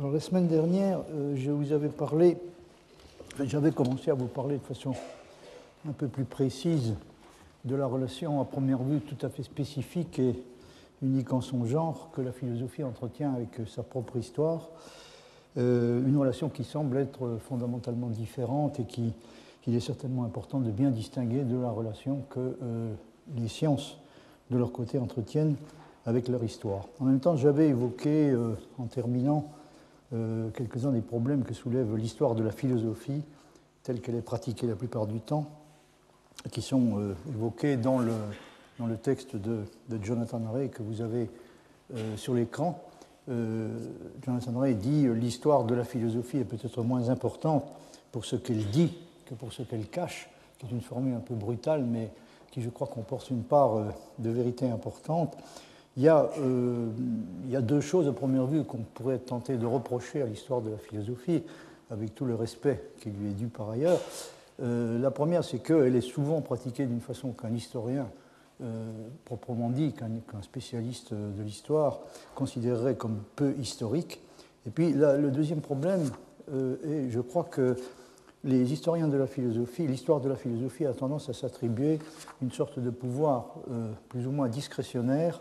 Alors, la semaine dernière, euh, je vous avais parlé, j'avais commencé à vous parler de façon un peu plus précise de la relation à première vue tout à fait spécifique et unique en son genre que la philosophie entretient avec sa propre histoire. Euh, une relation qui semble être fondamentalement différente et qui, qu'il est certainement important de bien distinguer de la relation que euh, les sciences, de leur côté, entretiennent avec leur histoire. En même temps, j'avais évoqué, euh, en terminant, quelques-uns des problèmes que soulève l'histoire de la philosophie, telle qu'elle est pratiquée la plupart du temps, qui sont évoqués dans le, dans le texte de, de Jonathan Ray que vous avez sur l'écran. Euh, Jonathan Ray dit l'histoire de la philosophie est peut-être moins importante pour ce qu'elle dit que pour ce qu'elle cache, qui est une formule un peu brutale, mais qui, je crois, comporte une part euh, de vérité importante. Il y, a, euh, il y a deux choses à première vue qu'on pourrait tenter de reprocher à l'histoire de la philosophie, avec tout le respect qui lui est dû par ailleurs. la première, c'est qu'elle est souvent pratiquée d'une façon qu'un historien euh, proprement dit qu'un spécialiste de l'histoire considérerait comme peu historique. Et puis le deuxième problème euh, je crois que les historiens de la philosophie, l'histoire de la philosophie a tendance à s'attribuer une sorte de pouvoir euh, plus ou moins discrétionnaire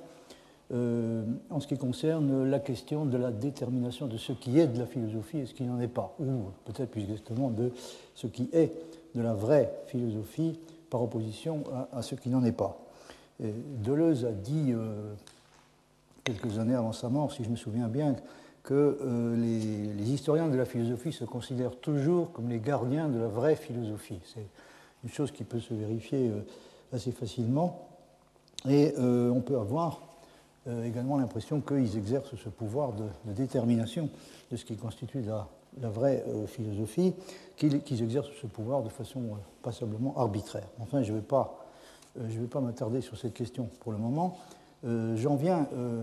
en ce qui concerne la question de la détermination de ce qui est de la philosophie et ce qui n'en est pas, ou peut-être plus exactement de ce qui est de la vraie philosophie par opposition à ce qui n'en est pas. Deleuze a dit euh, quelques années avant sa mort, si je me souviens bien, que euh, les, historiens de la philosophie se considèrent toujours comme les gardiens de la vraie philosophie. C'est une chose qui peut se vérifier euh, assez facilement. Et on peut avoir également l'impression qu'ils exercent ce pouvoir de, détermination de ce qui constitue la, vraie philosophie, qu'ils exercent ce pouvoir de façon passablement arbitraire. Enfin, je ne vais pas euh, pas m'attarder sur cette question pour le moment. Euh, j'en viens euh,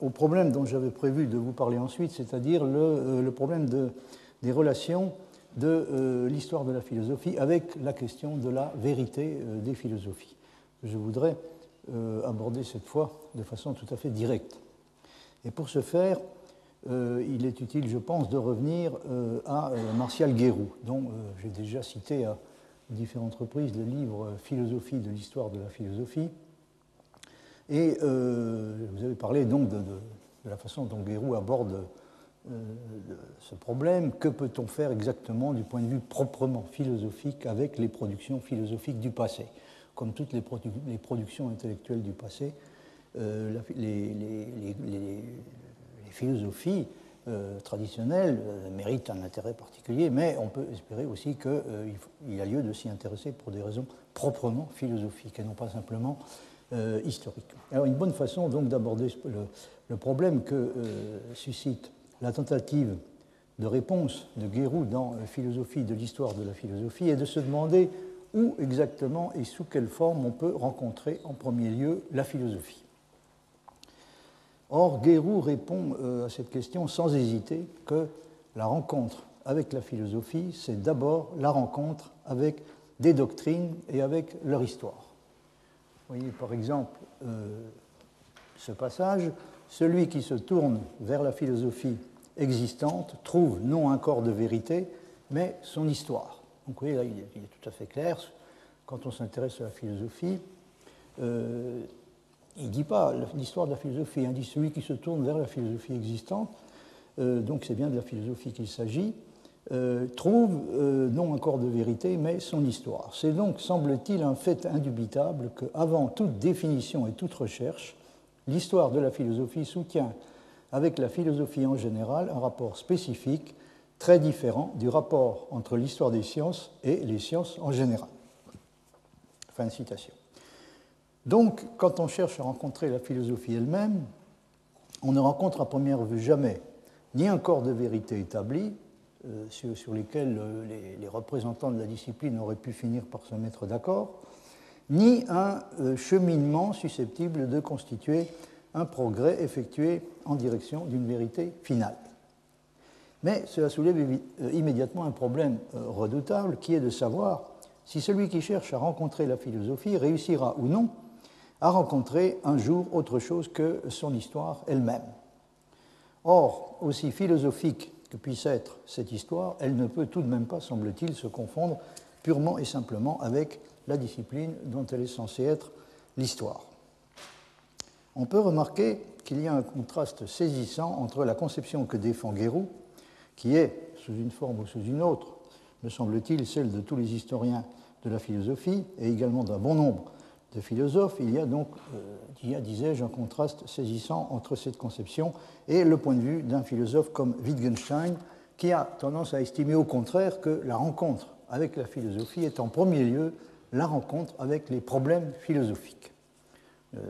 au problème dont j'avais prévu de vous parler ensuite, c'est-à-dire le, problème des relations de l'histoire de la philosophie avec la question de la vérité des philosophies. Je voudrais aborder cette fois de façon tout à fait directe. Et pour ce faire, il est utile, je pense, de revenir à Martial Guérou, dont j'ai déjà cité à différentes reprises le livre Philosophie de l'histoire de la philosophie. Et euh, vous avez parlé donc de, la façon dont Guérou aborde euh, ce problème. Que peut-on faire exactement du point de vue proprement philosophique avec les productions philosophiques du passé? Comme toutes les, productions intellectuelles du passé, euh, les, philosophies euh, traditionnelle euh, mérite un intérêt particulier, mais on peut espérer aussi qu'il y a lieu de s'y intéresser pour des raisons proprement philosophiques et non pas simplement historiques. Alors une bonne façon donc d'aborder le, problème que suscite la tentative de réponse de Guérou dans Philosophie de l'histoire de la philosophie est de se demander où exactement et sous quelle forme on peut rencontrer en premier lieu la philosophie. Or, Guérou répond euh, à cette question sans hésiter que la rencontre avec la philosophie, c'est d'abord la rencontre avec des doctrines et avec leur histoire. Vous voyez par exemple euh, ce passage, celui qui se tourne vers la philosophie existante trouve non un corps de vérité, mais son histoire. Donc voyez, là, il est, tout à fait clair, quand on s'intéresse à la philosophie, euh, il ne dit pas l'histoire de la philosophie, il dit celui qui se tourne vers la philosophie existante, euh, donc c'est bien de la philosophie qu'il s'agit, euh, trouve non un corps de vérité, mais son histoire. C'est donc, semble-t-il, un fait indubitable qu'avant toute définition et toute recherche, l'histoire de la philosophie soutient avec la philosophie en général un rapport spécifique très différent du rapport entre l'histoire des sciences et les sciences en général. Fin de citation. Donc, quand on cherche à rencontrer la philosophie elle-même, on ne rencontre à première vue jamais ni un corps de vérité établi, euh, sur, lesquels euh, les, représentants de la discipline auraient pu finir par se mettre d'accord, ni un euh, cheminement susceptible de constituer un progrès effectué en direction d'une vérité finale. Mais cela soulève immédiatement un problème redoutable qui est de savoir si celui qui cherche à rencontrer la philosophie réussira ou non a rencontré un jour autre chose que son histoire elle-même. Or, aussi philosophique que puisse être cette histoire, elle ne peut tout de même pas, semble-t-il, se confondre purement et simplement avec la discipline dont elle est censée être l'histoire. On peut remarquer qu'il y a un contraste saisissant entre la conception que défend Guérou, qui est, sous une forme ou sous une autre, me semble-t-il, celle de tous les historiens de la philosophie, et également d'un bon nombre de philosophes, il y a donc, euh, il y a, disais-je, un contraste saisissant entre cette conception et le point de vue d'un philosophe comme Wittgenstein, qui a tendance à estimer au contraire que la rencontre avec la philosophie est en premier lieu la rencontre avec les problèmes philosophiques. Euh,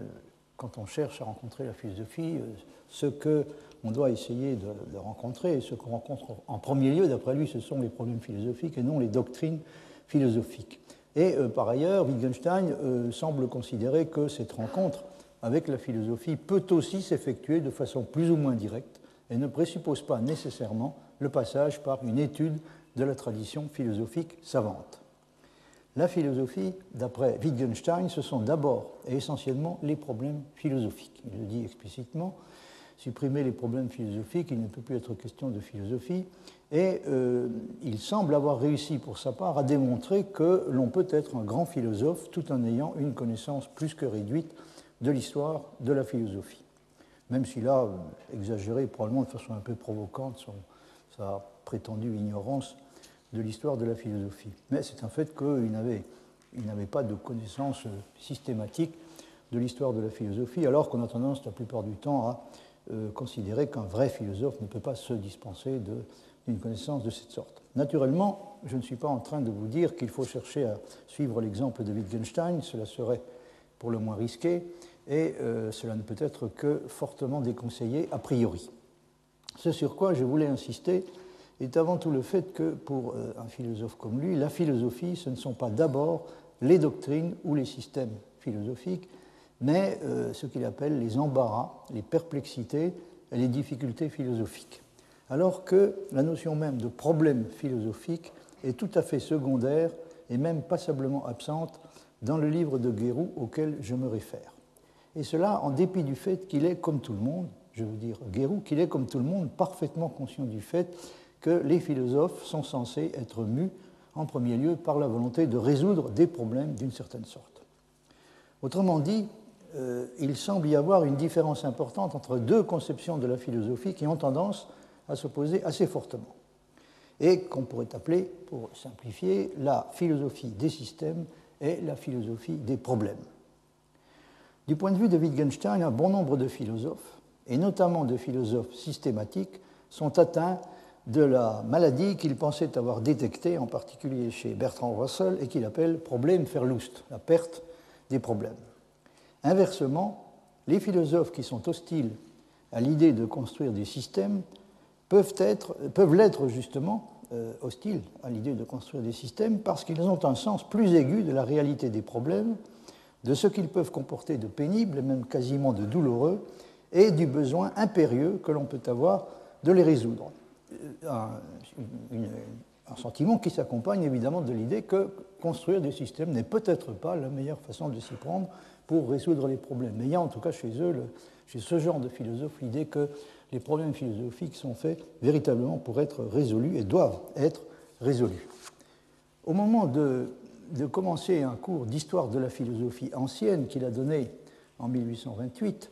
quand on cherche à rencontrer la philosophie, euh, ce que on doit essayer de, rencontrer, et ce qu'on rencontre en premier lieu, d'après lui, ce sont les problèmes philosophiques et non les doctrines philosophiques. Et euh, par ailleurs, Wittgenstein euh, semble considérer que cette rencontre avec la philosophie peut aussi s'effectuer de façon plus ou moins directe et ne présuppose pas nécessairement le passage par une étude de la tradition philosophique savante. La philosophie, d'après Wittgenstein, ce sont d'abord et essentiellement les problèmes philosophiques. Il le dit explicitement, supprimer les problèmes philosophiques, il ne peut plus être question de philosophie, et euh, il semble avoir réussi pour sa part à démontrer que l'on peut être un grand philosophe tout en ayant une connaissance plus que réduite de l'histoire de la philosophie. Même s'il a exagéré probablement de façon un peu provocante sa prétendue ignorance de l'histoire de la philosophie. Mais c'est un fait qu'il n'avait, pas de connaissance euh, systématique de l'histoire de la philosophie, alors qu'on a tendance la plupart du temps à considérer qu'un vrai philosophe ne peut pas se dispenser de une connaissance de cette sorte. Naturellement, je ne suis pas en train de vous dire qu'il faut chercher à suivre l'exemple de Wittgenstein, cela serait pour le moins risqué, et euh, cela ne peut être que fortement déconseillé a priori. Ce sur quoi je voulais insister est avant tout le fait que pour euh, un philosophe comme lui, la philosophie, ce ne sont pas d'abord les doctrines ou les systèmes philosophiques, mais euh, ce qu'il appelle les embarras, les perplexités et les difficultés philosophiques alors que la notion même de problème philosophique est tout à fait secondaire et même passablement absente dans le livre de Guérou auquel je me réfère. Et cela en dépit du fait qu'il est, comme tout le monde, je veux dire Guérou, qu'il est, comme tout le monde, parfaitement conscient du fait que les philosophes sont censés être mus, en premier lieu, par la volonté de résoudre des problèmes d'une certaine sorte. Autrement dit, euh, il semble y avoir une différence importante entre deux conceptions de la philosophie qui ont tendance à s'opposer assez fortement, et qu'on pourrait appeler, pour simplifier, la philosophie des systèmes et la philosophie des problèmes. Du point de vue de Wittgenstein, un bon nombre de philosophes, et notamment de philosophes systématiques, sont atteints de la maladie qu'il pensait avoir détectée, en particulier chez Bertrand Russell, et qu'il appelle problème Verlust, la perte des problèmes. Inversement, les philosophes qui sont hostiles à l'idée de construire des systèmes peuvent être, peuvent l'être justement euh, hostiles à l'idée de construire des systèmes parce qu'ils ont un sens plus aigu de la réalité des problèmes, de ce qu'ils peuvent comporter de pénible et même quasiment de douloureux, et du besoin impérieux que l'on peut avoir de les résoudre. Euh, un sentiment qui s'accompagne évidemment de l'idée que construire des systèmes n'est peut-être pas la meilleure façon de s'y prendre pour résoudre les problèmes. Mais il y a en tout cas chez eux, chez ce genre de philosophes, l'idée que les problèmes philosophiques sont faits véritablement pour être résolus et doivent être résolus. Au moment de, commencer un cours d'histoire de la philosophie ancienne qu'il a donné en 1828,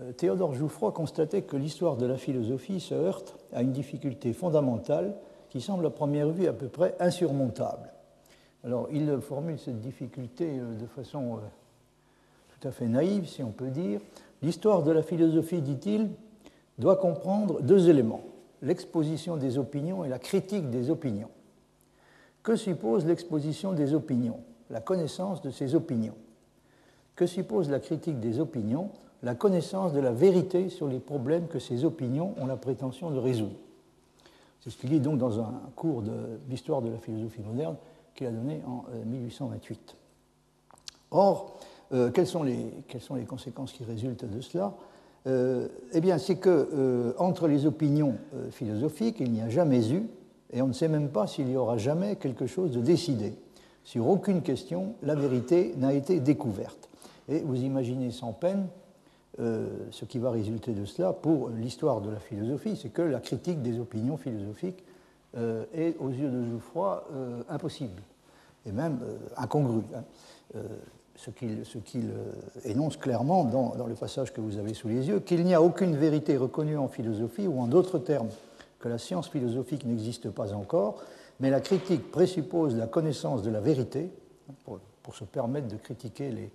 euh, Théodore Jouffroy constatait que l'histoire de la philosophie se heurte à une difficulté fondamentale qui semble à première vue à peu près insurmontable. Alors il formule cette difficulté euh, de façon euh, tout fait naïve, si on peut dire. L'histoire de la philosophie, dit-il, doit comprendre deux éléments, l'exposition des opinions et la critique des opinions. Que suppose l'exposition des opinions? La connaissance de ces opinions. Que suppose la critique des opinions? La connaissance de la vérité sur les problèmes que ces opinions ont la prétention de résoudre. C'est ce qu'il dit donc dans un cours de, de, la philosophie moderne qu'il a donné en 1828. Euh, Or, euh, quelles, sont les, conséquences qui résultent de cela euh, eh bien, c'est que euh, entre les opinions philosophiques, il n'y a jamais eu, et on ne sait même pas s'il y aura jamais quelque chose de décidé. Sur aucune question, la vérité n'a été découverte. Et vous imaginez sans peine ce qui va résulter de cela pour l'histoire de la philosophie, c'est que la critique des opinions philosophiques est, aux yeux de Jouffroy, impossible, et même incongru. Hein ce qu'il euh, énonce clairement dans, le passage que vous avez sous les yeux, qu'il n'y a aucune vérité reconnue en philosophie, ou en d'autres termes, que la science philosophique n'existe pas encore, mais la critique présuppose la connaissance de la vérité, pour, se permettre de critiquer les,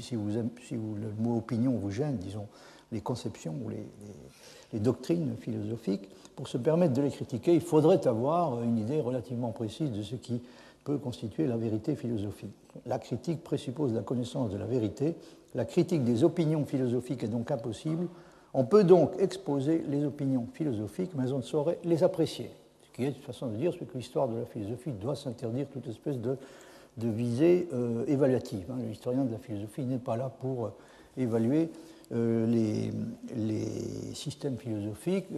si, vous, le mot opinion vous gêne, disons, les conceptions ou les doctrines philosophiques, pour se permettre de les critiquer, il faudrait avoir une idée relativement précise de ce qui peut constituer la vérité philosophique. La critique présuppose la connaissance de la vérité. La critique des opinions philosophiques est donc impossible. On peut donc exposer les opinions philosophiques, mais on ne saurait les apprécier. Ce qui est une façon de dire que l'histoire de la philosophie doit s'interdire toute espèce de, de visée euh, évaluative. Hein. L'historien de la philosophie n'est pas là pour euh, évaluer euh, les, les, systèmes philosophiques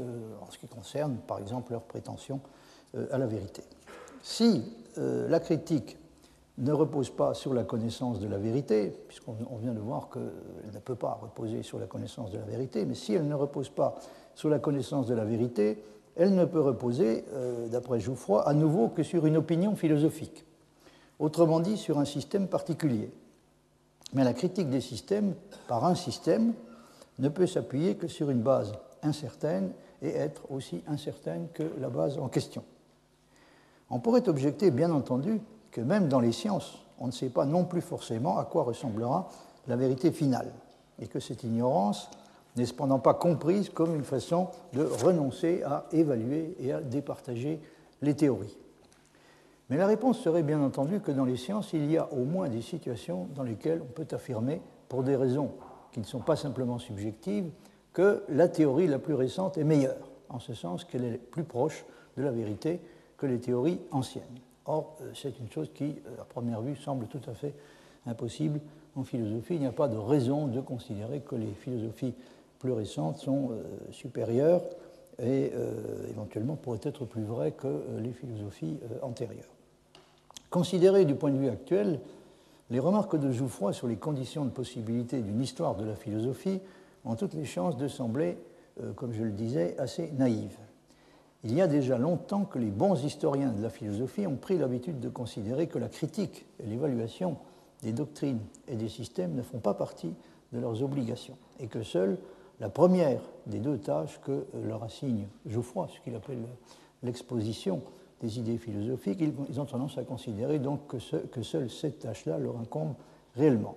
en ce qui concerne, par exemple, leurs prétentions à la vérité. Si euh, la critique ne repose pas sur la connaissance de la vérité, puisqu'on vient de voir qu'elle ne peut pas reposer sur la connaissance de la vérité, mais si elle ne repose pas sur la connaissance de la vérité, elle ne peut reposer, euh, d'après Jouffroy, à nouveau que sur une opinion philosophique, autrement dit sur un système particulier. Mais la critique des systèmes par un système ne peut s'appuyer que sur une base incertaine et être aussi incertaine que la base en question. On pourrait objecter, bien entendu, que même dans les sciences, on ne sait pas non plus forcément à quoi ressemblera la vérité finale, et que cette ignorance n'est cependant pas comprise comme une façon de renoncer à évaluer et à départager les théories. Mais la réponse serait bien entendu que dans les sciences, il y a au moins des situations dans lesquelles on peut affirmer, pour des raisons qui ne sont pas simplement subjectives, que la théorie la plus récente est meilleure, en ce sens qu'elle est plus proche de la vérité que les théories anciennes. Or, euh, c'est une chose qui, euh, à première vue, semble tout à fait impossible en philosophie. Il n'y a pas de raison de considérer que les philosophies plus récentes sont euh, supérieures et éventuellement pourraient être plus vraies que les philosophies antérieures. Considérées du point de vue actuel, les remarques de Jouffroy sur les conditions de possibilité d'une histoire de la philosophie ont toutes les chances de sembler, comme je le disais, assez naïves. Il y a déjà longtemps que les bons historiens de la philosophie ont pris l'habitude de considérer que la critique et l'évaluation des doctrines et des systèmes ne font pas partie de leurs obligations et que seule la première des deux tâches que leur assigne Geoffroy, ce qu'il appelle l'exposition des idées philosophiques, ils ont tendance à considérer donc que, que seule cette tâche-là leur incombe réellement.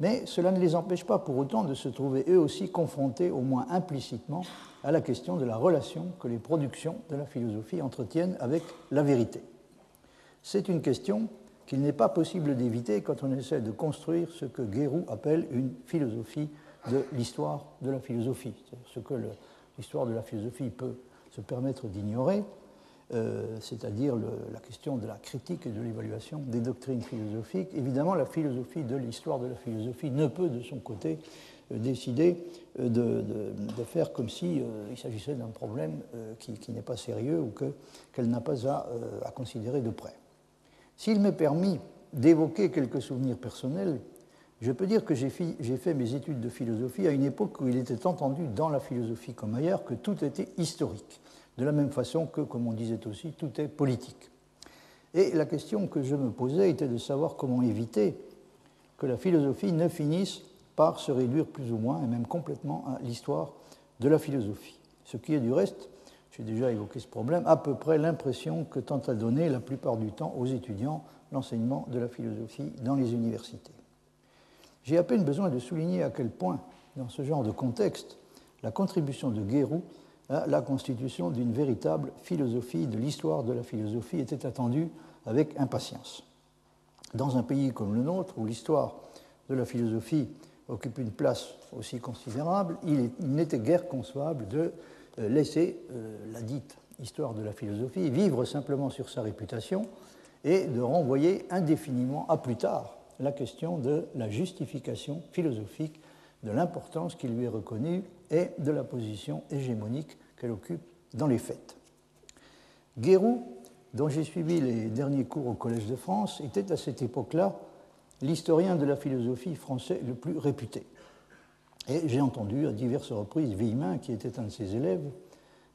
Mais cela ne les empêche pas pour autant de se trouver eux aussi confrontés, au moins implicitement, à la question de la relation que les productions de la philosophie entretiennent avec la vérité. C'est une question qu'il n'est pas possible d'éviter quand on essaie de construire ce que Guérou appelle une philosophie de l'histoire de la philosophie, ce que l'histoire de la philosophie peut se permettre d'ignorer, euh, c'est-à-dire la question de la critique et de l'évaluation des doctrines philosophiques. Évidemment, la philosophie de l'histoire de la philosophie ne peut de son côté euh, décider euh, de, faire comme s'il il s'agissait d'un problème qui, n'est pas sérieux ou qu'elle n'a pas à, considérer de près. S'il m'est permis d'évoquer quelques souvenirs personnels, je peux dire que j'ai fait mes études de philosophie à une époque où il était entendu dans la philosophie comme ailleurs que tout était historique de la même façon que, comme on disait aussi, tout est politique. Et la question que je me posais était de savoir comment éviter que la philosophie ne finisse par se réduire plus ou moins, et même complètement, à l'histoire de la philosophie. Ce qui est du reste, j'ai déjà évoqué ce problème, à peu près l'impression que tente à donner la plupart du temps aux étudiants l'enseignement de la philosophie dans les universités. J'ai à peine besoin de souligner à quel point, dans ce genre de contexte, la contribution de Guérou la constitution d'une véritable philosophie de l'histoire de la philosophie était attendue avec impatience. Dans un pays comme le nôtre, où l'histoire de la philosophie occupe une place aussi considérable, il n'était guère concevable de euh, laisser euh, la dite histoire de la philosophie vivre simplement sur sa réputation et de renvoyer indéfiniment à plus tard la question de la justification philosophique de l'importance qui lui est reconnue et de la position hégémonique qu'elle occupe dans les faits. Guérou, dont j'ai suivi les derniers cours au Collège de France, était à cette époque-là l'historien de la philosophie français le plus réputé. Et j'ai entendu à diverses reprises Villemin, qui était un de ses élèves,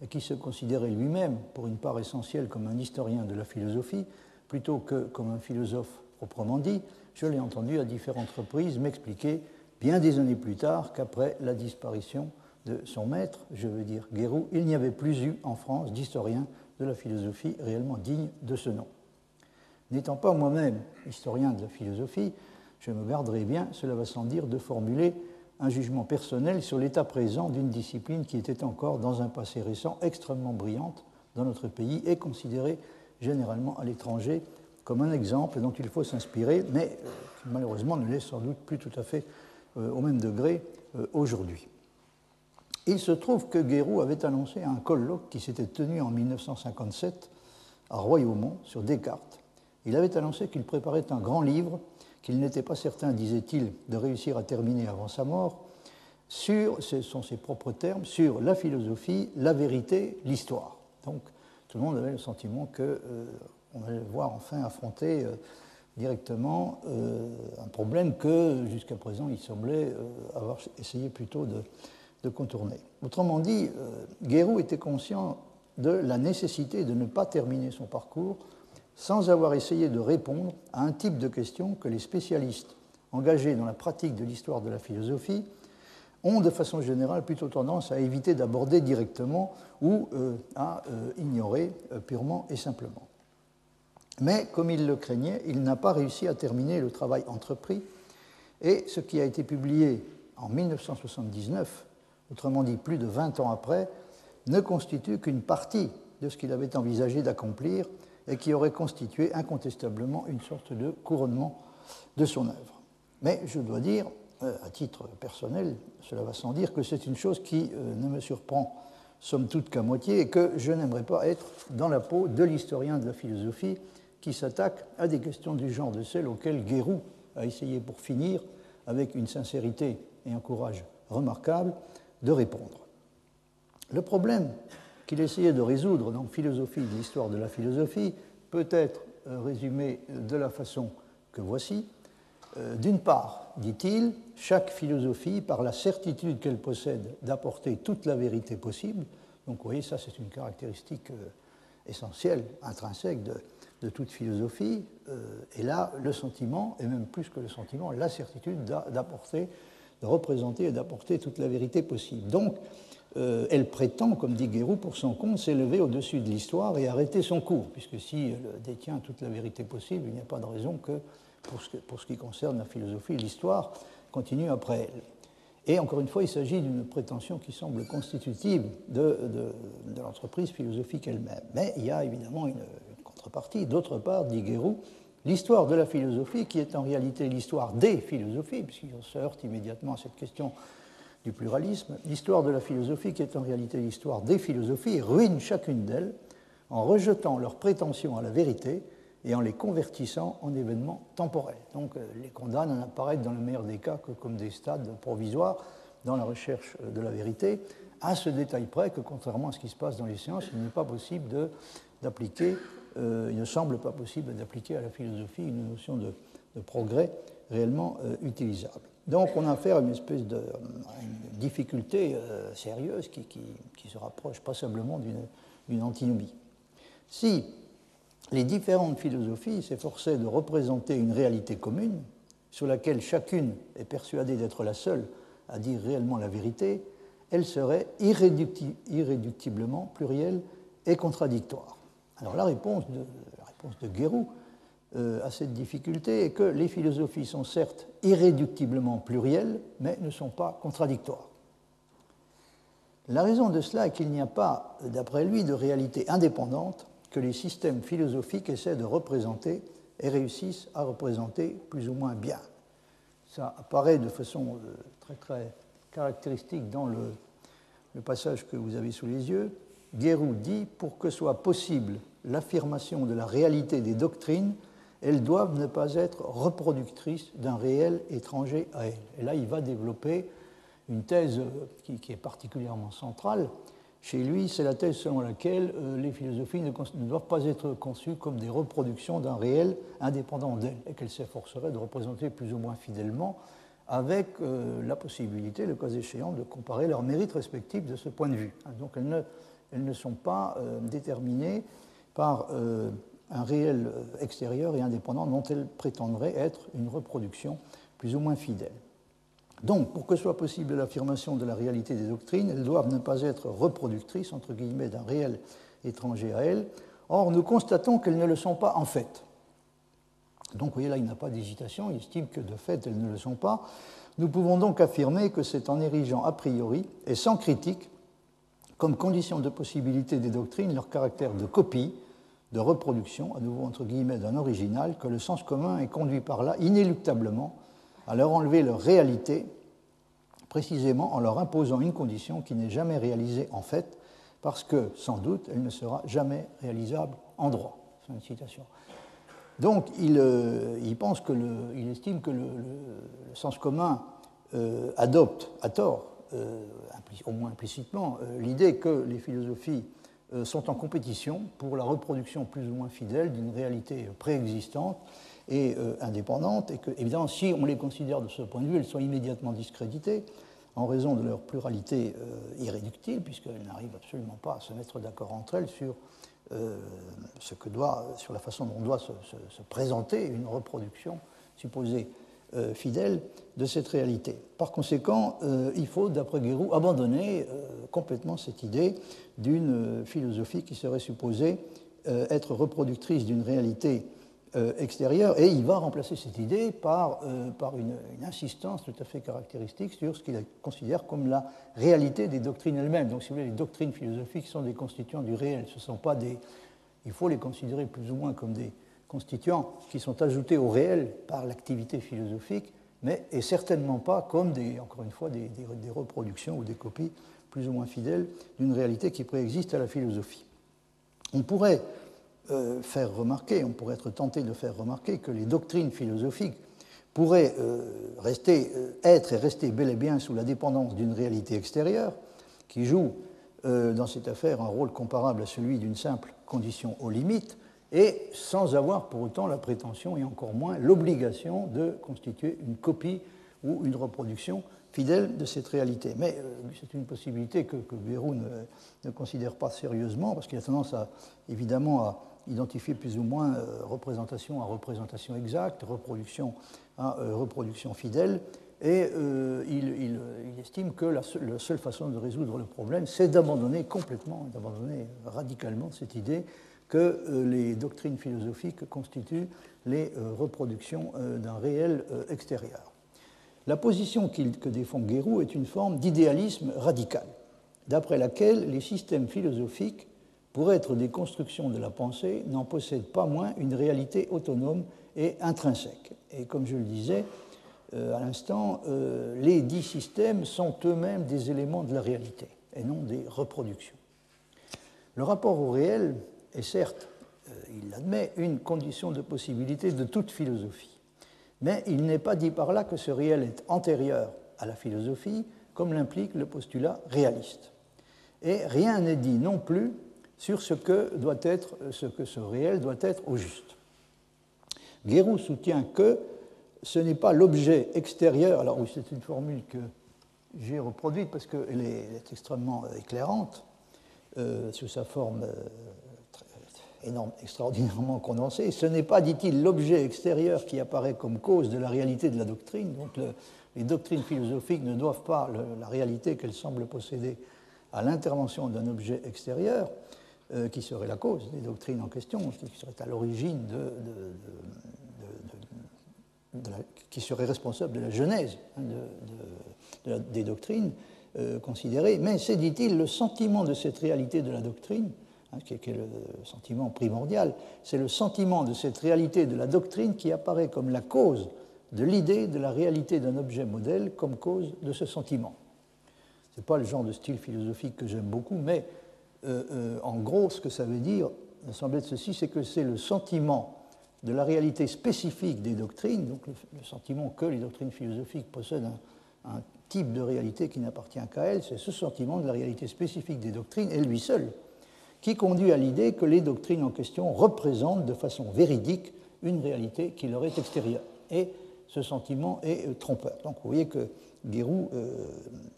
et qui se considérait lui-même, pour une part essentielle, comme un historien de la philosophie, plutôt que comme un philosophe proprement dit, je l'ai entendu à différentes reprises m'expliquer, bien des années plus tard, qu'après la disparition de son maître, je veux dire Guérou, il n'y avait plus eu en France d'historien de la philosophie réellement digne de ce nom. N'étant pas moi-même historien de la philosophie, je me garderai bien, cela va sans dire, de formuler un jugement personnel sur l'état présent d'une discipline qui était encore, dans un passé récent, extrêmement brillante dans notre pays et considérée généralement à l'étranger comme un exemple dont il faut s'inspirer, mais qui euh, malheureusement ne l'est sans doute plus tout à fait euh, au même degré euh, aujourd'hui. Il se trouve que Guérou avait annoncé un colloque qui s'était tenu en 1957 à Royaumont sur Descartes. Il avait annoncé qu'il préparait un grand livre qu'il n'était pas certain, disait-il, de réussir à terminer avant sa mort, sur, ce sont ses propres termes, sur la philosophie, la vérité, l'histoire. Donc tout le monde avait le sentiment qu'on euh, allait voir enfin affronter euh, directement euh, un problème que jusqu'à présent il semblait avoir essayé plutôt de, contourner. Autrement dit, Guérou était conscient de la nécessité de ne pas terminer son parcours sans avoir essayé de répondre à un type de question que les spécialistes engagés dans la pratique de l'histoire de la philosophie ont de façon générale plutôt tendance à éviter d'aborder directement ou euh, à euh, ignorer euh, purement et simplement. Mais comme il le craignait, il n'a pas réussi à terminer le travail entrepris et ce qui a été publié en 1979, autrement dit plus de 20 ans après, ne constitue qu'une partie de ce qu'il avait envisagé d'accomplir et qui aurait constitué incontestablement une sorte de couronnement de son œuvre. Mais je dois dire, euh, à titre personnel, cela va sans dire que c'est une chose qui euh, ne me surprend somme toute qu'à moitié et que je n'aimerais pas être dans la peau de l'historien de la philosophie qui s'attaque à des questions du genre de celles auxquelles Guérou a essayé pour finir, avec une sincérité et un courage remarquables, de répondre. Le problème qu'il essayait de résoudre dans Philosophie de l'histoire de la philosophie peut être euh, résumé de la façon que voici. Euh, d'une part, dit-il, chaque philosophie, par la certitude qu'elle possède d'apporter toute la vérité possible, donc vous voyez, ça c'est une caractéristique euh, essentielle, intrinsèque de, toute philosophie, et là, le sentiment, et même plus que le sentiment, la certitude d'apporter, de représenter et d'apporter toute la vérité possible. Donc, euh, elle prétend, comme dit Guérou, pour son compte, s'élever au-dessus de l'histoire et arrêter son cours, puisque si elle détient toute la vérité possible, il n'y a pas de raison que, pour ce, qui concerne la philosophie, l'histoire continue après elle. Et encore une fois, il s'agit d'une prétention qui semble constitutive de, l'entreprise philosophique elle-même. Mais il y a évidemment une, une contrepartie. D'autre part, dit Guérou, l'histoire de la philosophie, qui est en réalité l'histoire des philosophies, puisqu'on se heurte immédiatement à cette question du pluralisme, l'histoire de la philosophie, qui est en réalité l'histoire des philosophies, ruine chacune d'elles en rejetant leurs prétentions à la vérité et en les convertissant en événements temporels. Donc euh, les condamne à dans le meilleur des cas que comme des stades provisoires dans la recherche de la vérité, à ce détail près que contrairement à ce qui se passe dans les sciences, il n'est pas possible d'appliquer, euh, il ne semble pas possible d'appliquer à la philosophie une notion de, progrès réellement euh, utilisable. Donc on a affaire à une espèce de difficulté euh, sérieuse qui, se rapproche passablement d'une antinomie. Si les différentes philosophies s'efforçaient de représenter une réalité commune, sur laquelle chacune est persuadée d'être la seule à dire réellement la vérité, elles seraient irréductiblement plurielles et contradictoires. Alors la réponse de, la Guérou euh, à cette difficulté est que les philosophies sont certes irréductiblement plurielles, mais ne sont pas contradictoires. La raison de cela est qu'il n'y a pas, d'après lui, de réalité indépendante que les systèmes philosophiques essaient de représenter et réussissent à représenter plus ou moins bien. Ça apparaît de façon euh, très très caractéristique dans le, le passage que vous avez sous les yeux. Guérou dit Pour que soit possible l'affirmation de la réalité des doctrines, elles doivent ne pas être reproductrices d'un réel étranger à elles. Et là, il va développer une thèse qui, est particulièrement centrale. Chez lui, c'est la thèse selon laquelle euh, les philosophies ne, doivent pas être conçues comme des reproductions d'un réel indépendant d'elles, et qu'elles s'efforceraient de représenter plus ou moins fidèlement avec euh, la possibilité, le cas échéant, de comparer leurs mérites respectifs de ce point de vue. Donc elles ne, sont pas euh, déterminées par euh, un réel extérieur et indépendant dont elles prétendraient être une reproduction plus ou moins fidèle. Donc, pour que soit possible l'affirmation de la réalité des doctrines, elles doivent ne pas être reproductrices, entre guillemets, d'un réel étranger à elles. Or, nous constatons qu'elles ne le sont pas en fait. Donc, vous voyez, là, il n'y a pas d'hésitation, il estime que de fait, elles ne le sont pas. Nous pouvons donc affirmer que c'est en érigeant a priori et sans critique comme condition de possibilité des doctrines leur caractère de copie, de reproduction, à nouveau entre guillemets, d'un original, que le sens commun est conduit par là inéluctablement à leur enlever leur réalité, précisément en leur imposant une condition qui n'est jamais réalisée en fait, parce que sans doute elle ne sera jamais réalisable en droit. Donc, il, euh, pense que il estime que le, sens commun euh, adopte, à tort, euh, au moins implicitement, l'idée que les philosophies sont en compétition pour la reproduction plus ou moins fidèle d'une réalité préexistante et indépendante, et que, évidemment, si on les considère de ce point de vue, elles sont immédiatement discréditées en raison de leur pluralité irréductible, puisqu'elles n'arrivent absolument pas à se mettre d'accord entre elles sur euh, ce que doit, sur la façon dont doit se, présenter une reproduction supposée euh, fidèle de cette réalité. Par conséquent, euh, il faut, d'après Guérou, abandonner complètement cette idée d'une philosophie qui serait supposée être reproductrice d'une réalité euh, extérieur, et il va remplacer cette idée par, euh, par une, insistance tout à fait caractéristique sur ce qu'il considère comme la réalité des doctrines elles-mêmes. Donc, si vous voulez, les doctrines philosophiques sont des constituants du réel. Ce sont pas des. Il faut les considérer plus ou moins comme des constituants qui sont ajoutés au réel par l'activité philosophique, mais et certainement pas comme des, encore une fois, des, reproductions ou des copies plus ou moins fidèles d'une réalité qui préexiste à la philosophie. On pourrait euh, faire remarquer, on pourrait être tenté de faire remarquer que les doctrines philosophiques pourraient euh, rester, euh, être et rester bel et bien sous la dépendance d'une réalité extérieure qui joue dans cette affaire un rôle comparable à celui d'une simple condition aux limites et sans avoir pour autant la prétention et encore moins l'obligation de constituer une copie ou une reproduction fidèle de cette réalité. Mais c'est une possibilité que, que ne, ne, considère pas sérieusement parce qu'il a tendance à, évidemment à identifier plus ou moins euh, représentation à représentation exacte, reproduction à euh, reproduction fidèle, et euh, il, estime que la seule, façon de résoudre le problème, c'est d'abandonner complètement, d'abandonner radicalement cette idée que les doctrines philosophiques constituent les reproductions d'un réel extérieur. La position que défend Guérou est une forme d'idéalisme radical, d'après laquelle les systèmes philosophiques pour être des constructions de la pensée, n'en possèdent pas moins une réalité autonome et intrinsèque. Et comme je le disais euh, à l'instant, euh, les dix systèmes sont eux-mêmes des éléments de la réalité et non des reproductions. Le rapport au réel est certes, euh, il l'admet, une condition de possibilité de toute philosophie. Mais il n'est pas dit par là que ce réel est antérieur à la philosophie, comme l'implique le postulat réaliste. Et rien n'est dit non plus sur ce que, doit être, ce que ce réel doit être au juste. Guérou soutient que ce n'est pas l'objet extérieur, alors oui, c'est une formule que j'ai reproduite parce qu'elle est, extrêmement éclairante, euh, sous sa forme euh, extraordinairement condensée. Ce n'est pas, dit-il, l'objet extérieur qui apparaît comme cause de la réalité de la doctrine. Donc les doctrines philosophiques ne doivent pas la réalité qu'elles semblent posséder à l'intervention d'un objet extérieur, euh, qui serait la cause des doctrines en question, qui serait à l'origine de, qui serait responsable de la genèse hein, des doctrines euh, considérées. Mais c'est, dit-il, le sentiment de cette réalité de la doctrine, hein, qui, est, le sentiment primordial, c'est le sentiment de cette réalité de la doctrine qui apparaît comme la cause de l'idée de la réalité d'un objet modèle comme cause de ce sentiment. Ce n'est pas le genre de style philosophique que j'aime beaucoup, mais euh, euh, en gros, ce que ça veut dire, me semble être ceci, c'est que c'est le sentiment de la réalité spécifique des doctrines, donc le, sentiment que les doctrines philosophiques possèdent un, type de réalité qui n'appartient qu'à elles, c'est ce sentiment de la réalité spécifique des doctrines, et lui seul, qui conduit à l'idée que les doctrines en question représentent de façon véridique une réalité qui leur est extérieure. Et ce sentiment est trompeur. Donc vous voyez que Guérou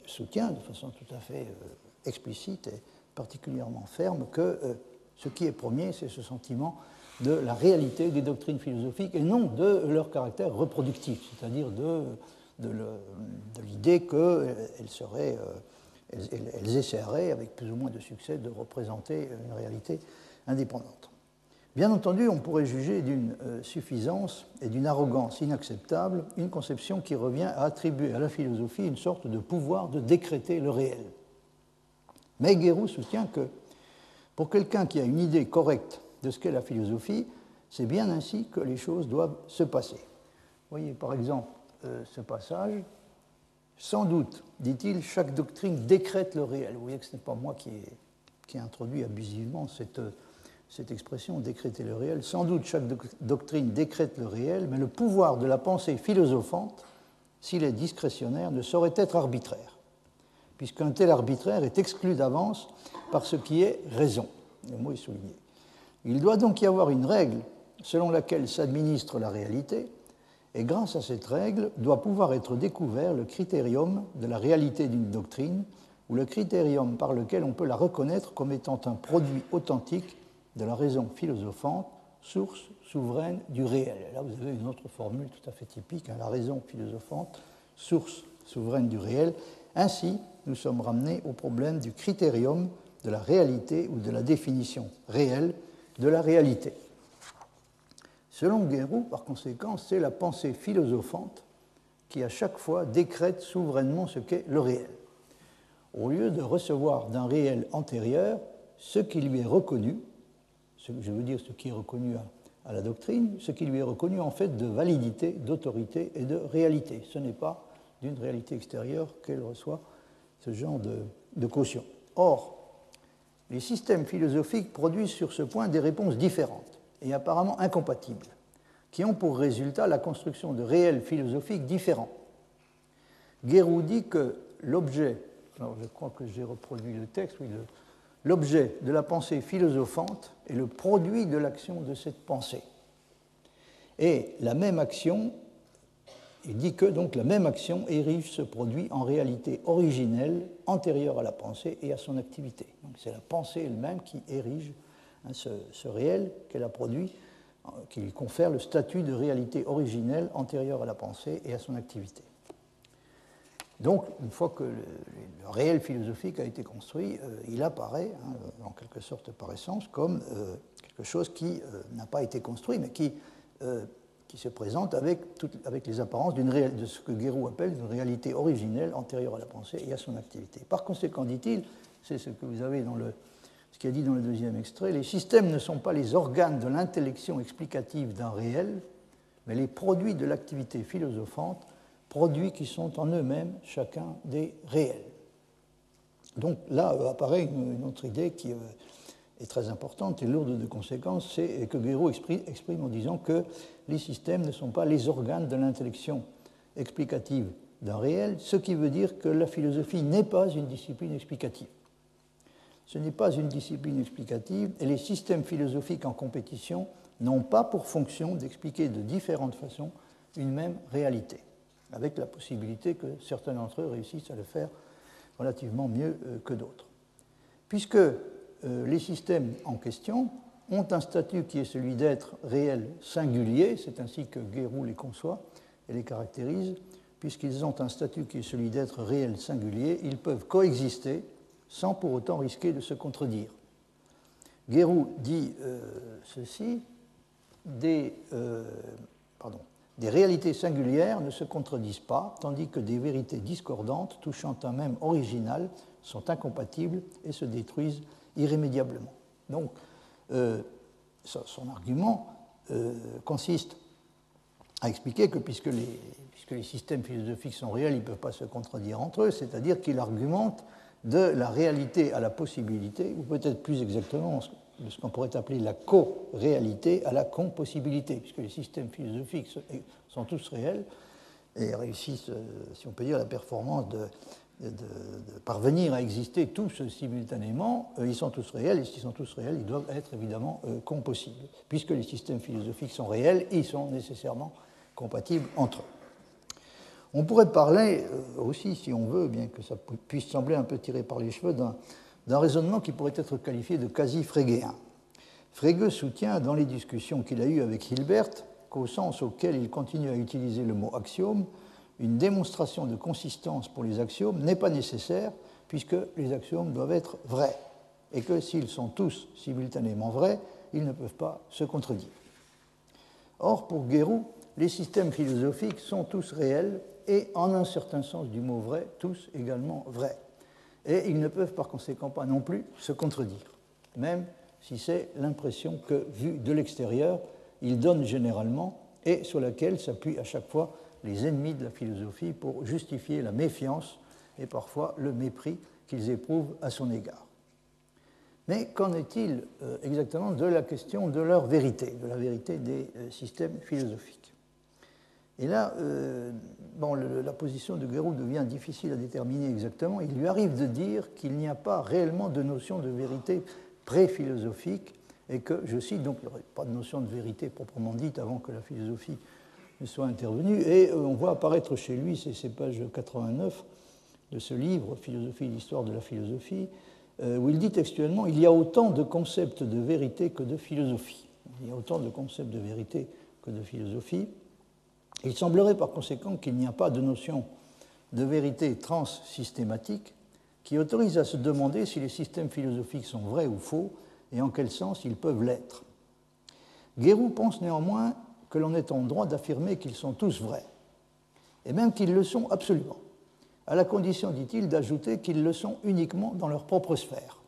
soutient de façon tout à fait explicite et particulièrement ferme que ce qui est premier, c'est ce sentiment de la réalité des doctrines philosophiques et non de leur caractère reproductif, c'est-à-dire de, de l'idée qu'elles seraient, elles, essaieraient, avec plus ou moins de succès, de représenter une réalité indépendante. Bien entendu, on pourrait juger d'une euh, suffisance et d'une arrogance inacceptable une conception qui revient à attribuer à la philosophie une sorte de pouvoir de décréter le réel. Mais Guérou soutient que pour quelqu'un qui a une idée correcte de ce qu'est la philosophie, c'est bien ainsi que les choses doivent se passer. Voyez par exemple euh, ce passage. Sans doute, dit-il, chaque doctrine décrète le réel. Vous voyez que ce n'est pas moi qui ai, introduit abusivement cette, cette expression décréter le réel. Sans doute, chaque doctrine décrète le réel, mais le pouvoir de la pensée philosophante, s'il est discrétionnaire, ne saurait être arbitraire, puisqu'un tel arbitraire est exclu d'avance par ce qui est raison. Le mot est souligné. Il doit donc y avoir une règle selon laquelle s'administre la réalité, et grâce à cette règle doit pouvoir être découvert le critérium de la réalité d'une doctrine, ou le critérium par lequel on peut la reconnaître comme étant un produit authentique de la raison philosophante, source souveraine du réel. Et là, vous avez une autre formule tout à fait typique, hein, la raison philosophante, source souveraine du réel. Ainsi, nous sommes ramenés au problème du critérium de la réalité ou de la définition réelle de la réalité. Selon Guérou, par conséquent, c'est la pensée philosophante qui à chaque fois décrète souverainement ce qu'est le réel. Au lieu de recevoir d'un réel antérieur ce qui lui est reconnu, je veux dire ce qui est reconnu à, la doctrine, ce qui lui est reconnu en fait de validité, d'autorité et de réalité. Ce n'est pas d'une réalité extérieure qu'elle reçoit ce genre de caution. Or, les systèmes philosophiques produisent sur ce point des réponses différentes et apparemment incompatibles, qui ont pour résultat la construction de réels philosophiques différents. Guérou dit que l'objet, alors je crois que j'ai reproduit le texte, oui, l'objet de la pensée philosophante est le produit de l'action de cette pensée. Et la même action il dit que donc la même action érige ce produit en réalité originelle, antérieure à la pensée et à son activité. c'est la pensée elle-même qui érige hein, ce, réel qu'elle a produit, euh, qui lui confère le statut de réalité originelle, antérieure à la pensée et à son activité. Donc, une fois que le, réel philosophique a été construit, euh, il apparaît, hein, en quelque sorte par essence, comme euh, quelque chose qui n'a pas été construit, mais qui se présente avec, avec les apparences de ce que Guérou appelle une réalité originelle antérieure à la pensée et à son activité. Par conséquent, dit-il, c'est ce que vous avez dans le, ce qui est dit dans le deuxième extrait, les systèmes ne sont pas les organes de l'intellection explicative d'un réel, mais les produits de l'activité philosophante, produits qui sont en eux-mêmes chacun des réels. Donc là apparaît une, autre idée qui euh, est très importante et lourde de conséquences, c'est que Guérou exprime en disant que les systèmes ne sont pas les organes de l'intellection explicative d'un réel, ce qui veut dire que la philosophie n'est pas une discipline explicative. Ce n'est pas une discipline explicative et les systèmes philosophiques en compétition n'ont pas pour fonction d'expliquer de différentes façons une même réalité, avec la possibilité que certains d'entre eux réussissent à le faire relativement mieux euh, que d'autres. Puisque euh, les systèmes en question ont un statut qui est celui d'être réel singulier, c'est ainsi que Guérou les conçoit et les caractérise, puisqu'ils ont un statut qui est celui d'être réel singulier, ils peuvent coexister sans pour autant risquer de se contredire. Guérou dit euh, ceci, des, euh, des réalités singulières ne se contredisent pas, tandis que des vérités discordantes touchant un même original sont incompatibles et se détruisent irrémédiablement. Donc, euh, son argument consiste à expliquer que puisque les, puisque les, systèmes philosophiques sont réels, ils ne peuvent pas se contredire entre eux, c'est-à-dire qu'il argumente de la réalité à la possibilité, ou peut-être plus exactement ce qu'on pourrait appeler la co-réalité à la compossibilité, puisque les systèmes philosophiques sont tous réels et réussissent, euh, si on peut dire, la performance de, de, parvenir à exister tous simultanément, euh, ils sont tous réels, et s'ils sont tous réels, ils doivent être évidemment euh, compossibles. Puisque les systèmes philosophiques sont réels, ils sont nécessairement compatibles entre eux. On pourrait parler euh, aussi, si on veut, bien que ça puisse sembler un peu tiré par les cheveux, d'un raisonnement qui pourrait être qualifié de quasi frégéen. Frege soutient dans les discussions qu'il a eues avec Hilbert qu'au sens auquel il continue à utiliser le mot axiome, une démonstration de consistance pour les axiomes n'est pas nécessaire puisque les axiomes doivent être vrais et que s'ils sont tous simultanément vrais, ils ne peuvent pas se contredire. Or, pour Guérou, les systèmes philosophiques sont tous réels et, en un certain sens du mot vrai, tous également vrais. Et ils ne peuvent par conséquent pas non plus se contredire, même si c'est l'impression que, vue de l'extérieur, ils donnent généralement et sur laquelle s'appuient à chaque fois les ennemis de la philosophie pour justifier la méfiance et parfois le mépris qu'ils éprouvent à son égard. Mais qu'en est-il euh, exactement de la question de leur vérité, de la vérité des euh, systèmes philosophiques? Et là, euh, bon, la position de Guérou devient difficile à déterminer exactement. Il lui arrive de dire qu'il n'y a pas réellement de notion de vérité pré-philosophique et que, je cite, donc il n'y aurait pas de notion de vérité proprement dite avant que la philosophie ne soit intervenue. Et on voit apparaître chez lui, c'est ces pages 89 de ce livre, Philosophie et l'histoire de la philosophie, euh, où il dit textuellement Il y a autant de concepts de vérité que de philosophie. Il y a autant de concepts de vérité que de philosophie. Il semblerait par conséquent qu'il n'y a pas de notion de vérité transsystématique qui autorise à se demander si les systèmes philosophiques sont vrais ou faux et en quel sens ils peuvent l'être. Guérou pense néanmoins que l'on est en droit d'affirmer qu'ils sont tous vrais, et même qu'ils le sont absolument à la condition, dit-il, d'ajouter qu'ils le sont uniquement dans leur propre sphère.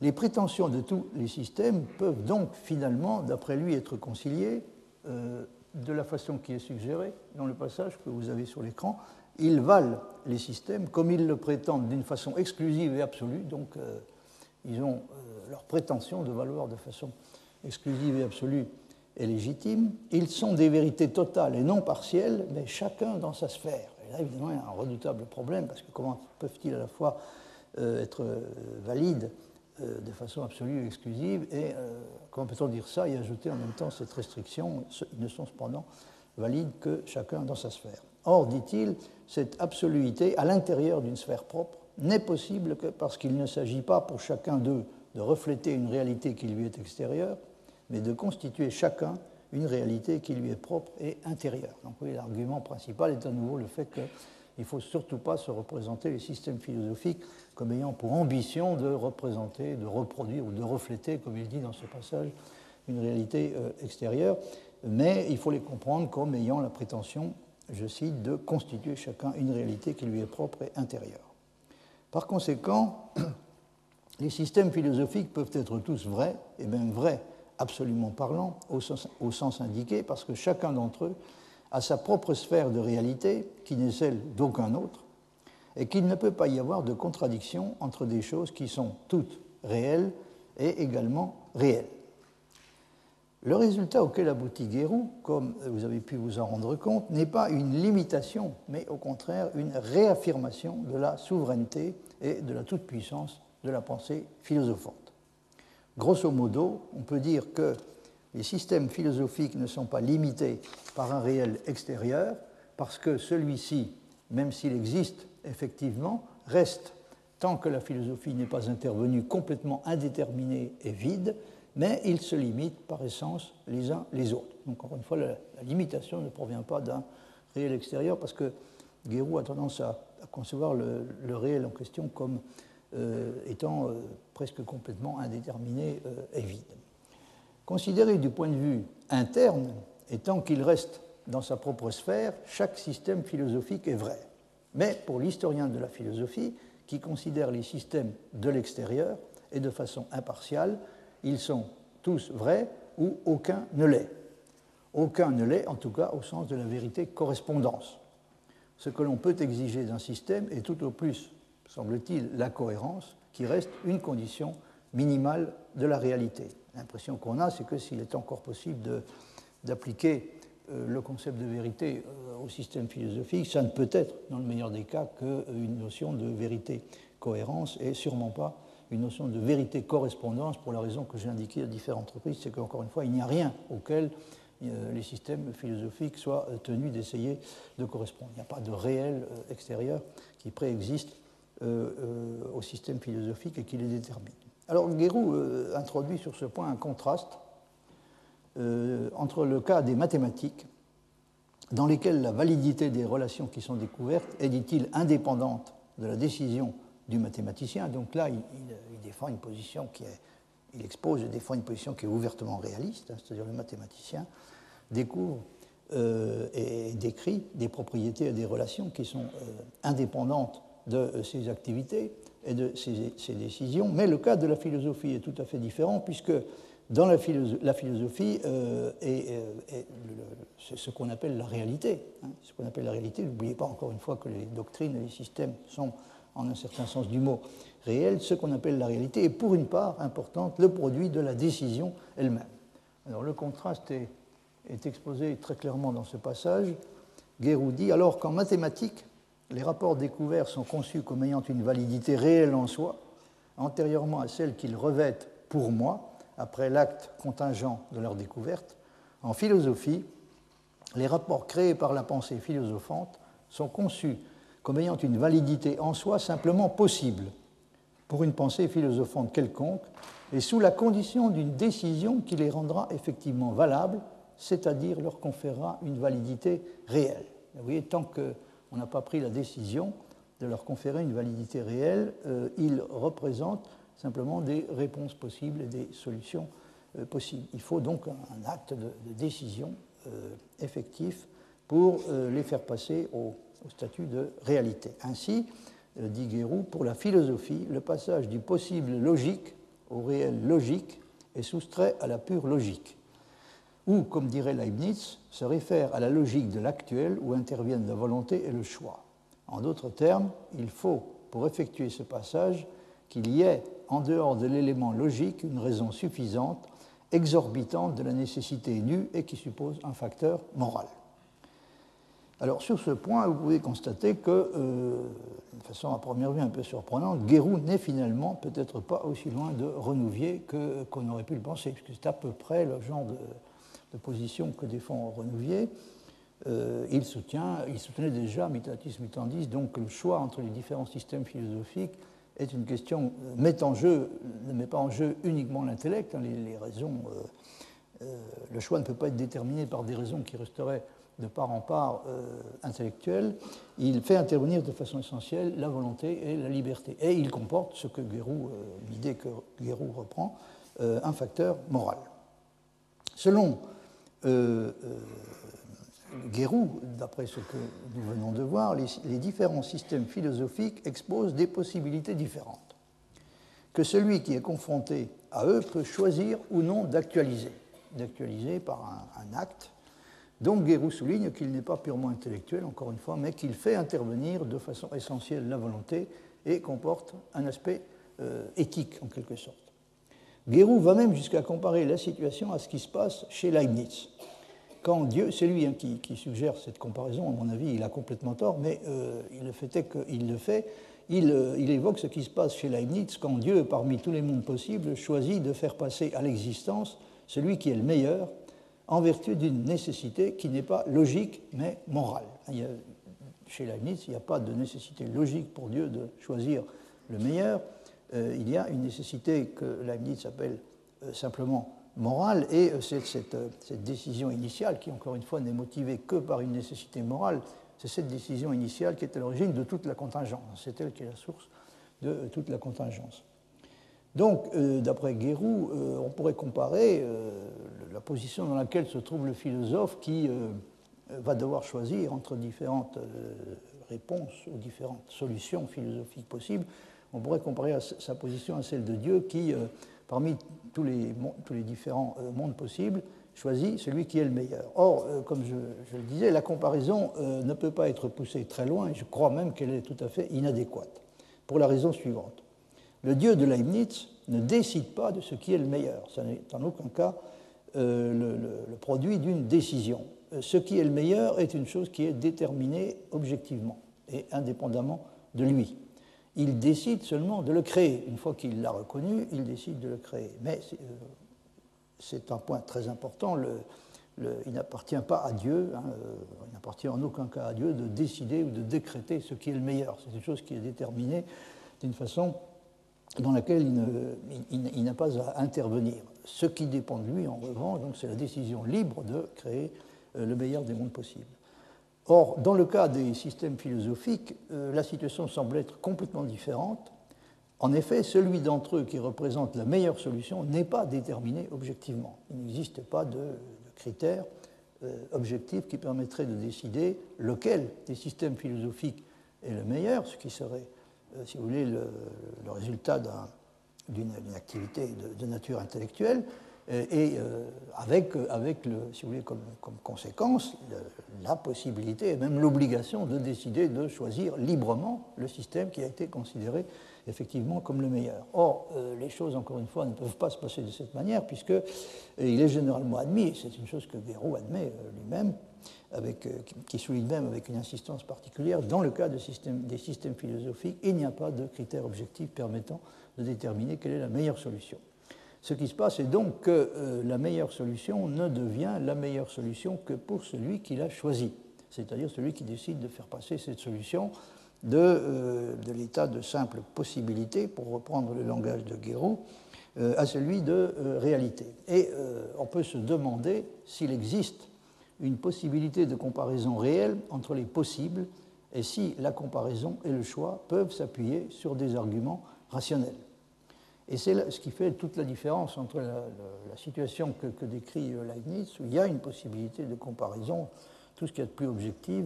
Les prétentions de tous les systèmes peuvent donc finalement, d'après lui, être conciliées euh, de la façon qui est suggérée dans le passage que vous avez sur l'écran. Ils valent les systèmes comme ils le prétendent d'une façon exclusive et absolue, donc euh, ils ont euh, leur prétention de valoir de façon exclusive et absolue et légitime. Ils sont des vérités totales et non partielles, mais chacun dans sa sphère là, évidemment, il y a un redoutable problème, parce que comment peuvent-ils à la fois euh, être valides euh, de façon absolue et exclusive, et comment peut-on dire ça et ajouter en même temps cette restriction Ils ne sont cependant valides que chacun dans sa sphère? Or, dit-il, cette absoluité à l'intérieur d'une sphère propre n'est possible que parce qu'il ne s'agit pas pour chacun d'eux de refléter une réalité qui lui est extérieure, mais de constituer chacun une réalité qui lui est propre et intérieure. Donc oui, l'argument principal est à nouveau le fait qu'il ne faut surtout pas se représenter les systèmes philosophiques comme ayant pour ambition de représenter, de reproduire ou de refléter, comme il dit dans ce passage, une réalité euh, extérieure, mais il faut les comprendre comme ayant la prétention, je cite, de constituer chacun une réalité qui lui est propre et intérieure. Par conséquent, les systèmes philosophiques peuvent être tous vrais, et même vrais absolument parlant, au sens, indiqué, parce que chacun d'entre eux a sa propre sphère de réalité, qui n'est celle d'aucun autre, et qu'il ne peut pas y avoir de contradiction entre des choses qui sont toutes réelles et également réelles. Le résultat auquel aboutit Guérou, comme vous avez pu vous en rendre compte, n'est pas une limitation, mais au contraire une réaffirmation de la souveraineté et de la toute-puissance de la pensée philosophante. Grosso modo, on peut dire que les systèmes philosophiques ne sont pas limités par un réel extérieur, parce que celui-ci, même s'il existe effectivement, reste, tant que la philosophie n'est pas intervenue, complètement indéterminé et vide, mais il se limite par essence les uns les autres. Donc encore une fois, la, limitation ne provient pas d'un réel extérieur, parce que Guérou a tendance à, concevoir le, réel en question comme euh, étant euh, presque complètement indéterminé euh, et vide. Considéré du point de vue interne, et tant qu'il reste dans sa propre sphère, chaque système philosophique est vrai. Mais pour l'historien de la philosophie, qui considère les systèmes de l'extérieur et de façon impartiale, ils sont tous vrais ou aucun ne l'est. Aucun ne l'est, en tout cas au sens de la vérité correspondance. Ce que l'on peut exiger d'un système est tout au plus semble-t-il, la cohérence, qui reste une condition minimale de la réalité. L'impression qu'on a, c'est que s'il est encore possible d'appliquer le concept de vérité euh, au système philosophique, ça ne peut être, dans le meilleur des cas, qu'une notion de vérité-cohérence et sûrement pas une notion de vérité-correspondance pour la raison que j'ai indiquée à différentes reprises, c'est qu'encore une fois, il n'y a rien auquel les systèmes philosophiques soient tenus d'essayer de correspondre. Il n'y a pas de réel extérieur qui préexiste au système philosophique et qui les détermine. Alors Guérou introduit sur ce point un contraste entre le cas des mathématiques, dans lesquelles la validité des relations qui sont découvertes est, dit-il, indépendante de la décision du mathématicien. Donc là, il, défend une position qui est, il expose et défend une position qui est ouvertement réaliste, hein, c'est-à-dire le mathématicien découvre euh, et décrit des propriétés et des relations qui sont euh, indépendantes de euh, ses activités et de ses, décisions. Mais le cas de la philosophie est tout à fait différent puisque dans la, philosophie euh, c'est ce qu'on appelle la réalité. Hein, ce qu'on appelle la réalité, n'oubliez pas encore une fois que les doctrines et les systèmes sont, en un certain sens du mot, réels. Ce qu'on appelle la réalité est pour une part importante le produit de la décision elle-même. Alors le contraste est, est, exposé très clairement dans ce passage. Guérou dit alors qu'en mathématiques, les rapports découverts sont conçus comme ayant une validité réelle en soi, antérieurement à celle qu'ils revêtent pour moi, après l'acte contingent de leur découverte, en philosophie, les rapports créés par la pensée philosophante sont conçus comme ayant une validité en soi simplement possible pour une pensée philosophante quelconque et sous la condition d'une décision qui les rendra effectivement valables, c'est-à-dire leur conférera une validité réelle. Vous voyez, tant qu'on n'a pas pris la décision de leur conférer une validité réelle, euh, ils représentent simplement des réponses possibles et des solutions euh, possibles. Il faut donc un, acte de, décision euh, effectif pour euh, les faire passer au, statut de réalité. Ainsi, dit Guérou, pour la philosophie, le passage du possible logique au réel logique est soustrait à la pure logique, ou, comme dirait Leibniz, se réfère à la logique de l'actuel où interviennent la volonté et le choix. En d'autres termes, il faut, pour effectuer ce passage, qu'il y ait en dehors de l'élément logique une raison suffisante, exorbitante de la nécessité nue et qui suppose un facteur moral. Alors sur ce point, vous pouvez constater que, euh, de façon à première vue un peu surprenante, Guérou n'est finalement peut-être pas aussi loin de Renouvier qu'on aurait pu le penser, puisque c'est à peu près le genre de, position que défend Renouvier. Euh, il, soutenait déjà, mutatis mutandis, donc le choix entre les différents systèmes philosophiques est une question, euh, met en jeu, ne met pas en jeu uniquement l'intellect, hein, les, raisons, euh, euh, le choix ne peut pas être déterminé par des raisons qui resteraient de part en part intellectuelles, il fait intervenir de façon essentielle la volonté et la liberté. Et il comporte ce que Guérou, l'idée que Guérou reprend, un facteur moral. Selon Guérou, d'après ce que nous venons de voir, les, différents systèmes philosophiques exposent des possibilités différentes, que celui qui est confronté à eux peut choisir ou non d'actualiser, d'actualiser par un, acte. Donc Guérou souligne qu'il n'est pas purement intellectuel, encore une fois, mais qu'il fait intervenir de façon essentielle la volonté et comporte un aspect euh, éthique en quelque sorte. Guérou va même jusqu'à comparer la situation à ce qui se passe chez Leibniz quand Dieu, c'est lui hein, qui, suggère cette comparaison, à mon avis, il a complètement tort, mais euh, le fait est qu'il le fait, euh, il, évoque ce qui se passe chez Leibniz quand Dieu, parmi tous les mondes possibles, choisit de faire passer à l'existence celui qui est le meilleur en vertu d'une nécessité qui n'est pas logique mais morale. chez Leibniz, il n'y a pas de nécessité logique pour Dieu de choisir le meilleur, euh, il y a une nécessité que Leibniz appelle simplement morale et euh, cette, euh, cette, décision initiale, qui encore une fois n'est motivée que par une nécessité morale, c'est cette décision initiale qui est à l'origine de toute la contingence. C'est elle qui est la source de euh, toute la contingence. Donc, d'après Guérou, on pourrait comparer la position dans laquelle se trouve le philosophe qui va devoir choisir entre différentes réponses ou différentes solutions philosophiques possibles. On pourrait comparer sa position à celle de Dieu qui parmi tous les, différents euh, mondes possibles, choisit celui qui est le meilleur. Or, euh, comme je, le disais, la comparaison euh, ne peut pas être poussée très loin, et je crois même qu'elle est tout à fait inadéquate, pour la raison suivante. Le dieu de Leibniz ne décide pas de ce qui est le meilleur. Ce n'est en aucun cas le, produit d'une décision. Ce qui est le meilleur est une chose qui est déterminée objectivement et indépendamment de lui il décide seulement de le créer. Une fois qu'il l'a reconnu, il décide de le créer. Mais c'est euh, un point très important. il n'appartient pas à Dieu, hein, il n'appartient en aucun cas à Dieu de décider ou de décréter ce qui est le meilleur. C'est une chose qui est déterminée d'une façon dans laquelle il, n'a pas à intervenir. Ce qui dépend de lui, en revanche, c'est la décision libre de créer euh, le meilleur des mondes possibles. Or, dans le cas des systèmes philosophiques, euh, la situation semble être complètement différente. En effet, celui d'entre eux qui représente la meilleure solution n'est pas déterminé objectivement. Il n'existe pas de, critères euh, objectifs qui permettraient de décider lequel des systèmes philosophiques est le meilleur, ce qui serait, euh, si vous voulez, le, résultat d'une activité de, nature intellectuelle, et, euh, avec, le, si vous voulez, comme, conséquence la possibilité et même l'obligation de décider de choisir librement le système qui a été considéré effectivement comme le meilleur. Or, euh, les choses, encore une fois, ne peuvent pas se passer de cette manière, puisque euh, il est généralement admis, c'est une chose que Guéraud admet euh, lui-même, qui souligne même avec une insistance particulière, dans le cas des systèmes philosophiques, il n'y a pas de critères objectifs permettant de déterminer quelle est la meilleure solution. Ce qui se passe est donc que la meilleure solution ne devient la meilleure solution que pour celui qui l'a choisi, c'est-à-dire celui qui décide de faire passer cette solution euh, de, l'état de simple possibilité, pour reprendre le langage de Guéraud, euh, à celui de euh, réalité. Et on peut se demander s'il existe une possibilité de comparaison réelle entre les possibles et si la comparaison et le choix peuvent s'appuyer sur des arguments rationnels. Et c'est ce qui fait toute la différence entre la, situation que, décrit Leibniz, où il y a une possibilité de comparaison, tout ce qui est plus objectif,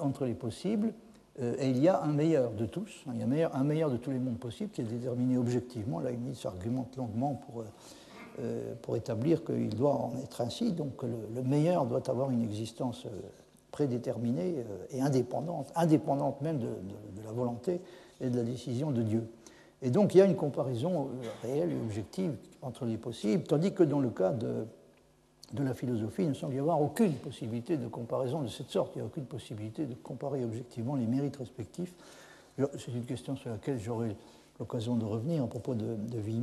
entre les possibles, euh, et il y a un meilleur de tous, hein, il y a un meilleur, de tous les mondes possibles qui est déterminé objectivement. Leibniz argumente longuement pour, euh, euh, établir qu'il doit en être ainsi, donc le, meilleur doit avoir une existence prédéterminée et indépendante, indépendante même de, la volonté et de la décision de Dieu. Et donc il y a une comparaison réelle et objective entre les possibles, tandis que dans le cas de, la philosophie, il ne semble y avoir aucune possibilité de comparaison de cette sorte. Il n'y a aucune possibilité de comparer objectivement les mérites respectifs. C'est une question sur laquelle j'aurai l'occasion de revenir à propos de, de Il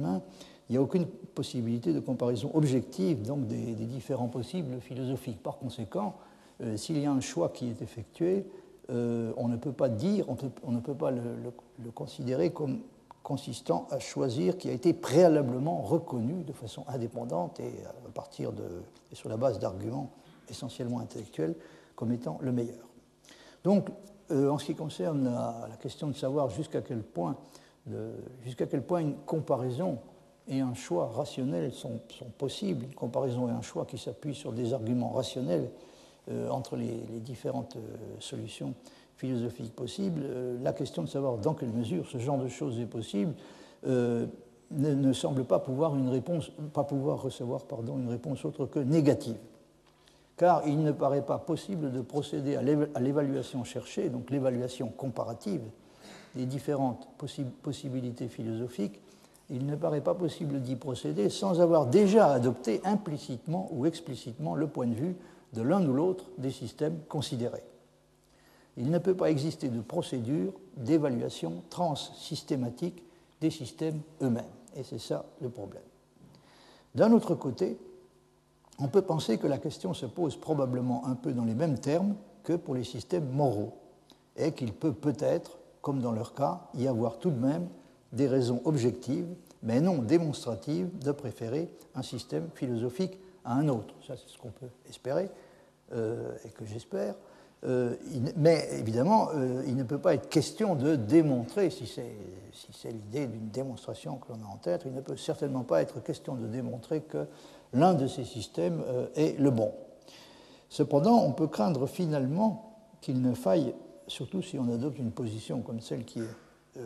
n'y a aucune possibilité de comparaison objective donc des, différents possibles philosophiques. Par conséquent, euh, s'il y a un choix qui est effectué, euh, on ne peut pas dire, on, ne peut pas le considérer comme consistant à choisir qui a été préalablement reconnu de façon indépendante et à partir de, sur la base d'arguments essentiellement intellectuels comme étant le meilleur. Donc, euh, en ce qui concerne la, question de savoir jusqu'à quel point, une comparaison et un choix rationnel sont, possibles, une comparaison et un choix qui s'appuient sur des arguments rationnels euh, entre les, différentes euh, solutions philosophique possible, euh, la question de savoir dans quelle mesure ce genre de choses est possible euh, ne, semble pas pouvoir, une réponse, pas pouvoir recevoir une réponse autre que négative. Car il ne paraît pas possible de procéder à l'évaluation cherchée, donc l'évaluation comparative des différentes possibilités philosophiques, il ne paraît pas possible d'y procéder sans avoir déjà adopté implicitement ou explicitement le point de vue de l'un ou l'autre des systèmes considérés il ne peut pas exister de procédure d'évaluation transsystématique des systèmes eux-mêmes. Et c'est ça le problème. D'un autre côté, on peut penser que la question se pose probablement un peu dans les mêmes termes que pour les systèmes moraux, et qu'il peut peut-être, comme dans leur cas, y avoir tout de même des raisons objectives, mais non démonstratives, de préférer un système philosophique à un autre. Ça, c'est ce qu'on peut espérer, euh, et que j'espère. Euh, mais évidemment, euh, il ne peut pas être question de démontrer, si c'est l'idée d'une démonstration que l'on a en tête, il ne peut certainement pas être question de démontrer que l'un de ces systèmes euh, est le bon. Cependant, on peut craindre finalement qu'il ne faille, surtout si on adopte une position comme celle qui est,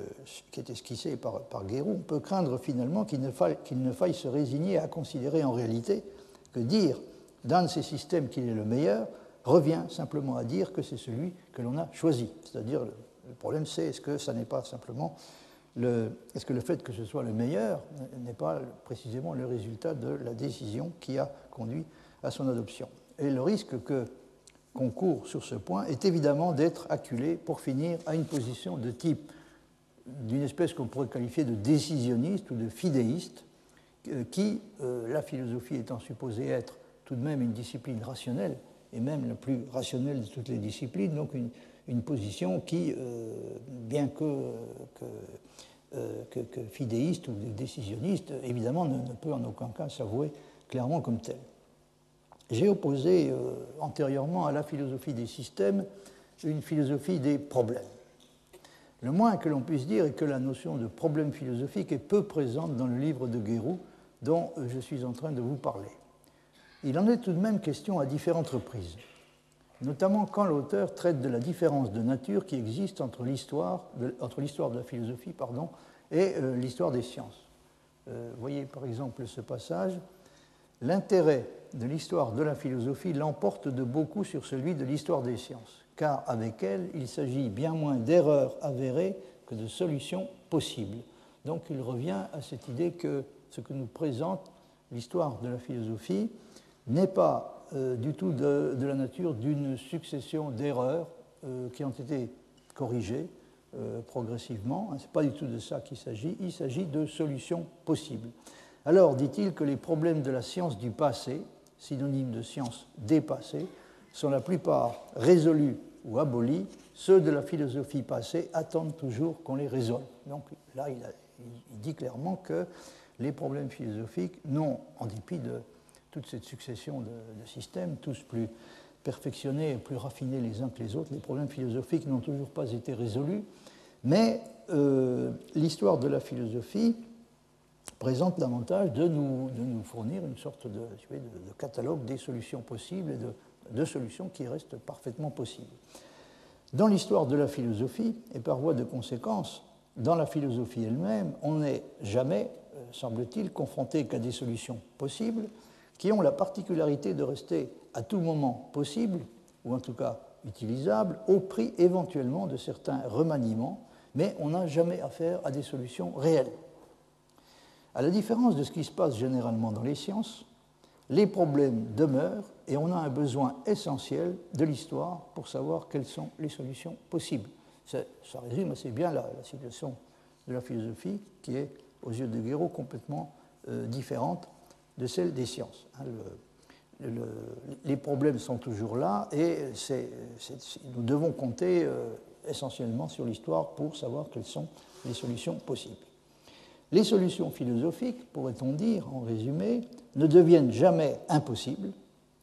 qui est esquissée par, par Guérou, on peut craindre finalement qu'il ne, qu'il ne faille se résigner à considérer en réalité que dire d'un de ces systèmes qu'il est le meilleur revient simplement à dire que c'est celui que l'on a choisi. C'est-à-dire, le problème c'est est-ce que ça n'est pas simplement le, est-ce que le fait que ce soit le meilleur n'est pas précisément le résultat de la décision qui a conduit à son adoption Et le risque que qu'on court sur ce point est évidemment d'être acculé pour finir à une position de type d'une espèce qu'on pourrait qualifier de décisionniste ou de fidéiste, euh, qui, euh, la philosophie étant supposée être tout de même une discipline rationnelle, et même la plus rationnelle de toutes les disciplines, donc une, position qui, euh, bien que, euh, que, fidéiste ou décisionniste, évidemment ne, peut en aucun cas s'avouer clairement comme telle. J'ai opposé euh, antérieurement à la philosophie des systèmes une philosophie des problèmes. Le moins que l'on puisse dire est que la notion de problème philosophique est peu présente dans le livre de Guérou dont je suis en train de vous parler. Il en est tout de même question à différentes reprises notamment quand l'auteur traite de la différence de nature qui existe entre l'histoire de, la philosophie pardon, et euh, l'histoire des sciences. Euh, voyez par exemple ce passage. L'intérêt de l'histoire de la philosophie l'emporte de beaucoup sur celui de l'histoire des sciences, car avec elle, il s'agit bien moins d'erreurs avérées que de solutions possibles. Donc il revient à cette idée que ce que nous présente l'histoire de la philosophie n'est pas euh, du tout de, la nature d'une succession d'erreurs euh, qui ont été corrigées euh, progressivement. Ce n'est pas du tout de ça qu'il s'agit, il s'agit de solutions possibles. Alors, dit-il que les problèmes de la science du passé, synonyme de science dépassée, sont la plupart résolus ou abolis, ceux de la philosophie passée attendent toujours qu'on les résolve. Donc là, il, il dit clairement que les problèmes philosophiques n'ont, en dépit de toute cette succession de, systèmes, tous plus perfectionnés et plus raffinés les uns que les autres. Les problèmes philosophiques n'ont toujours pas été résolus, mais euh, l'histoire de la philosophie présente l'avantage de nous, de nous, fournir une sorte de, catalogue des solutions possibles et de, de, solutions qui restent parfaitement possibles. Dans l'histoire de la philosophie, et par voie de conséquence, dans la philosophie elle-même, on n'est jamais, euh, semble-t-il, confronté qu'à des solutions possibles, qui ont la particularité de rester à tout moment possible, ou en tout cas utilisables, au prix éventuellement de certains remaniements, mais on n'a jamais affaire à des solutions réelles. À la différence de ce qui se passe généralement dans les sciences, les problèmes demeurent et on a un besoin essentiel de l'histoire pour savoir quelles sont les solutions possibles. Ça, résume assez bien la, situation de la philosophie qui est, aux yeux de Guéraud, complètement euh, différente de celle des sciences. Hein, les problèmes sont toujours là et nous devons compter euh, essentiellement sur l'histoire pour savoir quelles sont les solutions possibles. Les solutions philosophiques, pourrait-on dire en résumé, ne deviennent jamais impossibles,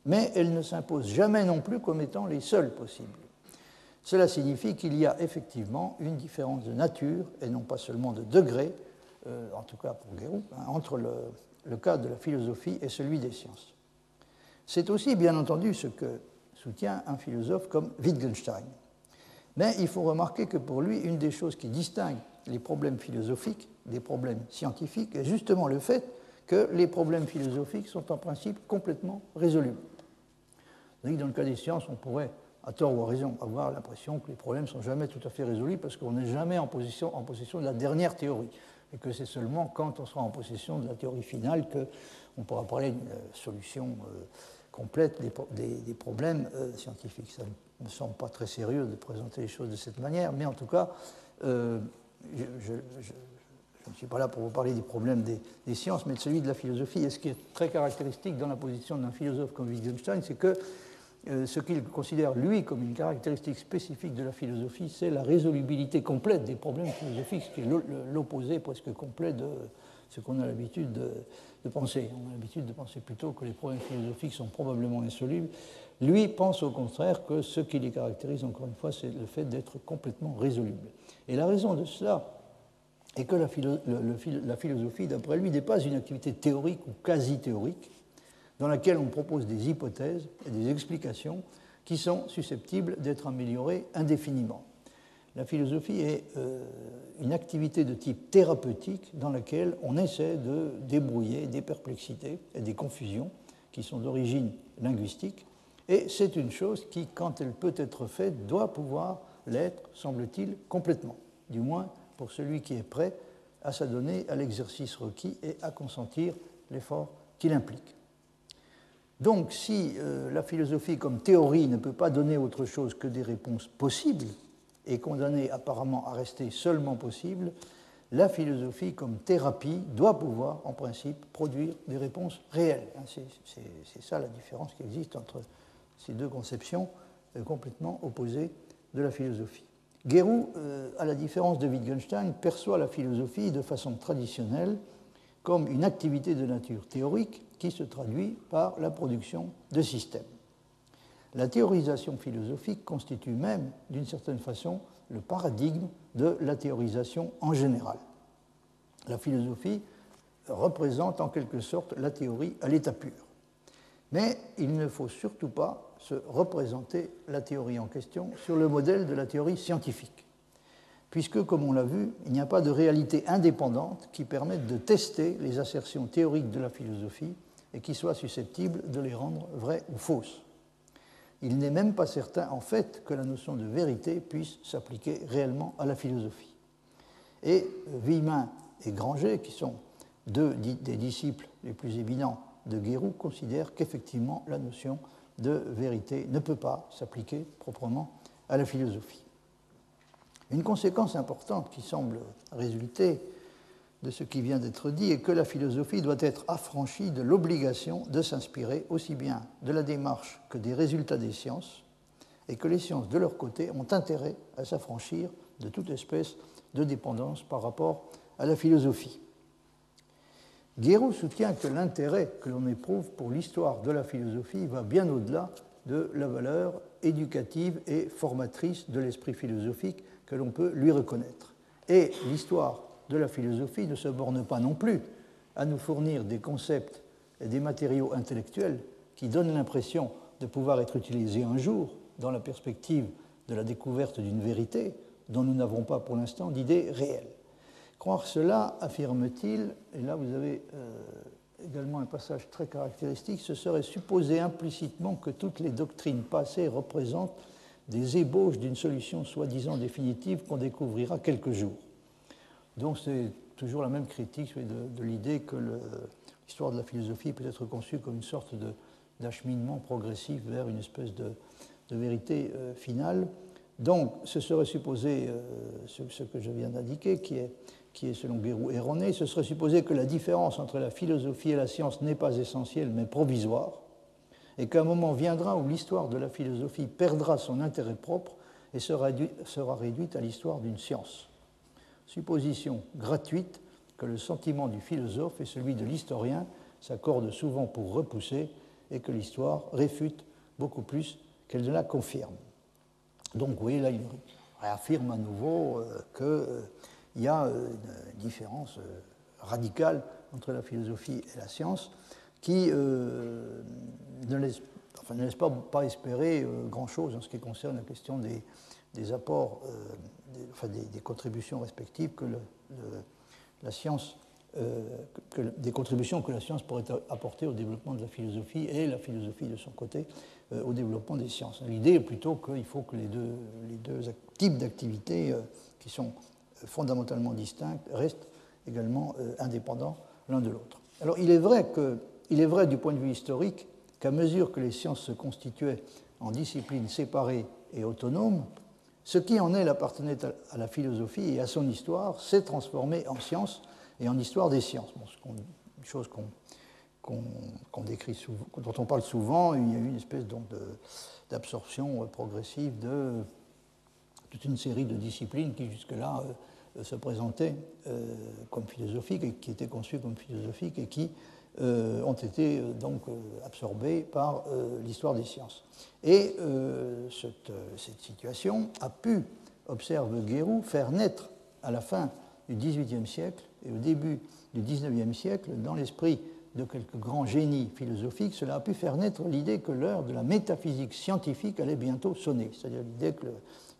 mais elles ne s'imposent jamais non plus comme étant les seules possibles. Cela signifie qu'il y a effectivement une différence de nature, et non pas seulement de degré, euh, en tout cas pour Guérou, hein, entre le, le cas de la philosophie et celui des sciences. C'est aussi, bien entendu, ce que soutient un philosophe comme Wittgenstein. Mais il faut remarquer que pour lui, une des choses qui distingue les problèmes philosophiques des problèmes scientifiques est justement le fait que les problèmes philosophiques sont en principe complètement résolus. Dans le cas des sciences, on pourrait, à tort ou à raison, avoir l'impression que les problèmes ne sont jamais tout à fait résolus parce qu'on n'est jamais en, position, en possession de la dernière théorie et que c'est seulement quand on sera en possession de la théorie finale qu'on pourra parler d'une euh, solution euh, complète des, problèmes euh, scientifiques. Ça ne me semble pas très sérieux de présenter les choses de cette manière, mais en tout cas, je, ne suis pas là pour vous parler des problèmes des, sciences, mais de celui de la philosophie. Et ce qui est très caractéristique dans la position d'un philosophe comme Wittgenstein, c'est que ce qu'il considère, lui, comme une caractéristique spécifique de la philosophie, c'est la résolubilité complète des problèmes philosophiques, ce qui est l'opposé presque complet de ce qu'on a l'habitude de, penser. On a l'habitude de penser plutôt que les problèmes philosophiques sont probablement insolubles. Lui pense au contraire que ce qui les caractérise, encore une fois, c'est le fait d'être complètement résolubles. Et la raison de cela est que la, la philosophie, d'après lui, n'est pas une activité théorique ou quasi théorique, dans laquelle on propose des hypothèses et des explications qui sont susceptibles d'être améliorées indéfiniment. La philosophie est euh, une activité de type thérapeutique dans laquelle on essaie de débrouiller des perplexités et des confusions qui sont d'origine linguistique. Et c'est une chose qui, quand elle peut être faite, doit pouvoir l'être, semble-t-il, complètement, du moins pour celui qui est prêt à s'adonner à l'exercice requis et à consentir l'effort qu'il implique. Donc si euh, la philosophie comme théorie ne peut pas donner autre chose que des réponses possibles, et condamnée apparemment à rester seulement possible, la philosophie comme thérapie doit pouvoir, en principe, produire des réponses réelles. Hein, c'est ça la différence qui existe entre ces deux conceptions euh, complètement opposées de la philosophie. Guérou, euh, à la différence de Wittgenstein, perçoit la philosophie de façon traditionnelle comme une activité de nature théorique qui se traduit par la production de systèmes. La théorisation philosophique constitue même, d'une certaine façon, le paradigme de la théorisation en général. La philosophie représente en quelque sorte la théorie à l'état pur. Mais il ne faut surtout pas se représenter la théorie en question sur le modèle de la théorie scientifique, puisque, comme on l'a vu, il n'y a pas de réalité indépendante qui permette de tester les assertions théoriques de la philosophie et qui soit susceptible de les rendre vraies ou fausses. Il n'est même pas certain, en fait, que la notion de vérité puisse s'appliquer réellement à la philosophie. Et Villemin et Granger, qui sont deux des disciples les plus éminents de Guérou, considèrent qu'effectivement la notion de vérité ne peut pas s'appliquer proprement à la philosophie. Une conséquence importante qui semble résulter de ce qui vient d'être dit est que la philosophie doit être affranchie de l'obligation de s'inspirer aussi bien de la démarche que des résultats des sciences, et que les sciences, de leur côté, ont intérêt à s'affranchir de toute espèce de dépendance par rapport à la philosophie. Guéraud soutient que l'intérêt que l'on éprouve pour l'histoire de la philosophie va bien au-delà de la valeur éducative et formatrice de l'esprit philosophique que l'on peut lui reconnaître. Et l'histoire de la philosophie ne se borne pas non plus à nous fournir des concepts et des matériaux intellectuels qui donnent l'impression de pouvoir être utilisés un jour dans la perspective de la découverte d'une vérité dont nous n'avons pas pour l'instant d'idée réelle. Croire cela, affirme-t-il, et là vous avez euh, également un passage très caractéristique, ce serait supposer implicitement que toutes les doctrines passées représentent des ébauches d'une solution soi-disant définitive qu'on découvrira quelques jours. Donc c'est toujours la même critique de, l'idée que l'histoire de la philosophie peut être conçue comme une sorte d'acheminement progressif vers une espèce de, vérité euh, finale. Donc ce serait supposé, euh, ce, que je viens d'indiquer, qui est, qui est selon Guérou erroné, ce serait supposé que la différence entre la philosophie et la science n'est pas essentielle mais provisoire, et qu'un moment viendra où l'histoire de la philosophie perdra son intérêt propre et sera réduite à l'histoire d'une science supposition gratuite que le sentiment du philosophe et celui de l'historien s'accordent souvent pour repousser et que l'histoire réfute beaucoup plus qu'elle ne la confirme. Donc voyez là, il réaffirme à nouveau euh, qu'il y a euh, une différence euh, radicale entre la philosophie et la science qui ne laisse, pas, espérer grand-chose en ce qui concerne la question des apports des, contributions respectives que la science, euh, des contributions que la science pourrait apporter au développement de la philosophie et la philosophie de son côté euh, au développement des sciences. L'idée est plutôt qu'il faut que les deux, types d'activités euh, qui sont fondamentalement distincts restent également indépendants l'un de l'autre. Alors il est vrai que, il est vrai du point de vue historique qu'à mesure que les sciences se constituaient en disciplines séparées et autonomes, ce qui en elle appartenait à la philosophie et à son histoire s'est transformé en science et en histoire des sciences. Bon, une chose qu'on décrit dont on parle souvent, il y a eu une espèce d'absorption progressive de toute une série de disciplines qui jusque-là euh, se présentaient euh, comme philosophiques et qui étaient conçues comme philosophiques et qui euh, ont été euh, donc euh, absorbés par l'histoire des sciences. Et cette, situation a pu, observe Guérou, faire naître à la fin du XVIIIe siècle et au début du XIXe siècle, dans l'esprit de quelques grands génies philosophiques, cela a pu faire naître l'idée que l'heure de la métaphysique scientifique allait bientôt sonner, c'est-à-dire l'idée que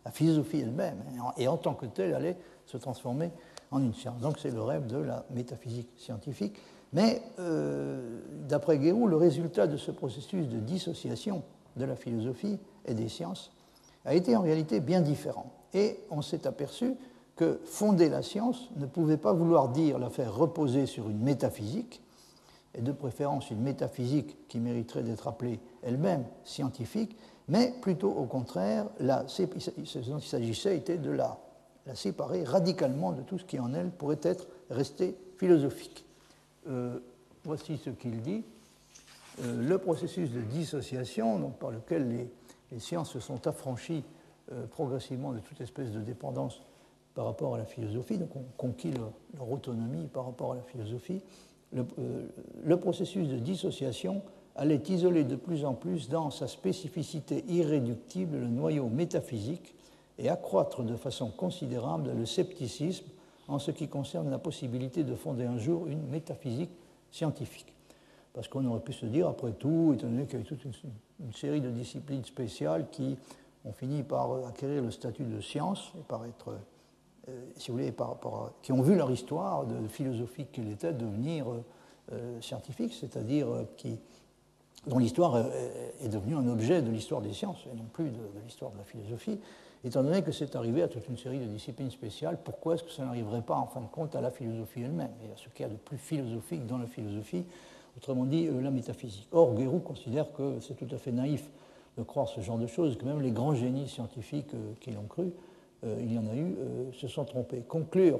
la philosophie elle-même, et en tant que telle, allait se transformer en une science. Donc c'est le rêve de la métaphysique scientifique. Mais euh, d'après Guérou, le résultat de ce processus de dissociation de la philosophie et des sciences a été en réalité bien différent. Et on s'est aperçu que fonder la science ne pouvait pas vouloir dire la faire reposer sur une métaphysique, et de préférence une métaphysique qui mériterait d'être appelée elle-même scientifique, mais plutôt au contraire, ce dont il s'agissait était de la la séparer radicalement de tout ce qui en elle pourrait être resté philosophique. Euh, voici ce qu'il dit. Euh, le processus de dissociation donc, par lequel les, sciences se sont affranchies euh, progressivement de toute espèce de dépendance par rapport à la philosophie, donc ont conquis leur, autonomie par rapport à la philosophie, le, processus de dissociation allait isoler de plus en plus dans sa spécificité irréductible le noyau métaphysique et accroître de façon considérable le scepticisme en ce qui concerne la possibilité de fonder un jour une métaphysique scientifique. Parce qu'on aurait pu se dire, après tout, étant donné qu'il y a toute une, série de disciplines spéciales qui ont fini par acquérir le statut de science et par être, euh, si vous voulez, par qui ont vu leur histoire de philosophique qu'elle était devenir euh, scientifique, c'est-à-dire euh, dont l'histoire est devenue un objet de l'histoire des sciences et non plus de l'histoire de la philosophie, étant donné que c'est arrivé à toute une série de disciplines spéciales, pourquoi est-ce que ça n'arriverait pas en fin de compte à la philosophie elle-même et à ce qu'il y a de plus philosophique dans la philosophie, autrement dit euh, la métaphysique? Or, Guérou considère que c'est tout à fait naïf de croire ce genre de choses, que même les grands génies scientifiques euh, qui l'ont cru, euh, il y en a eu, se sont trompés. Conclure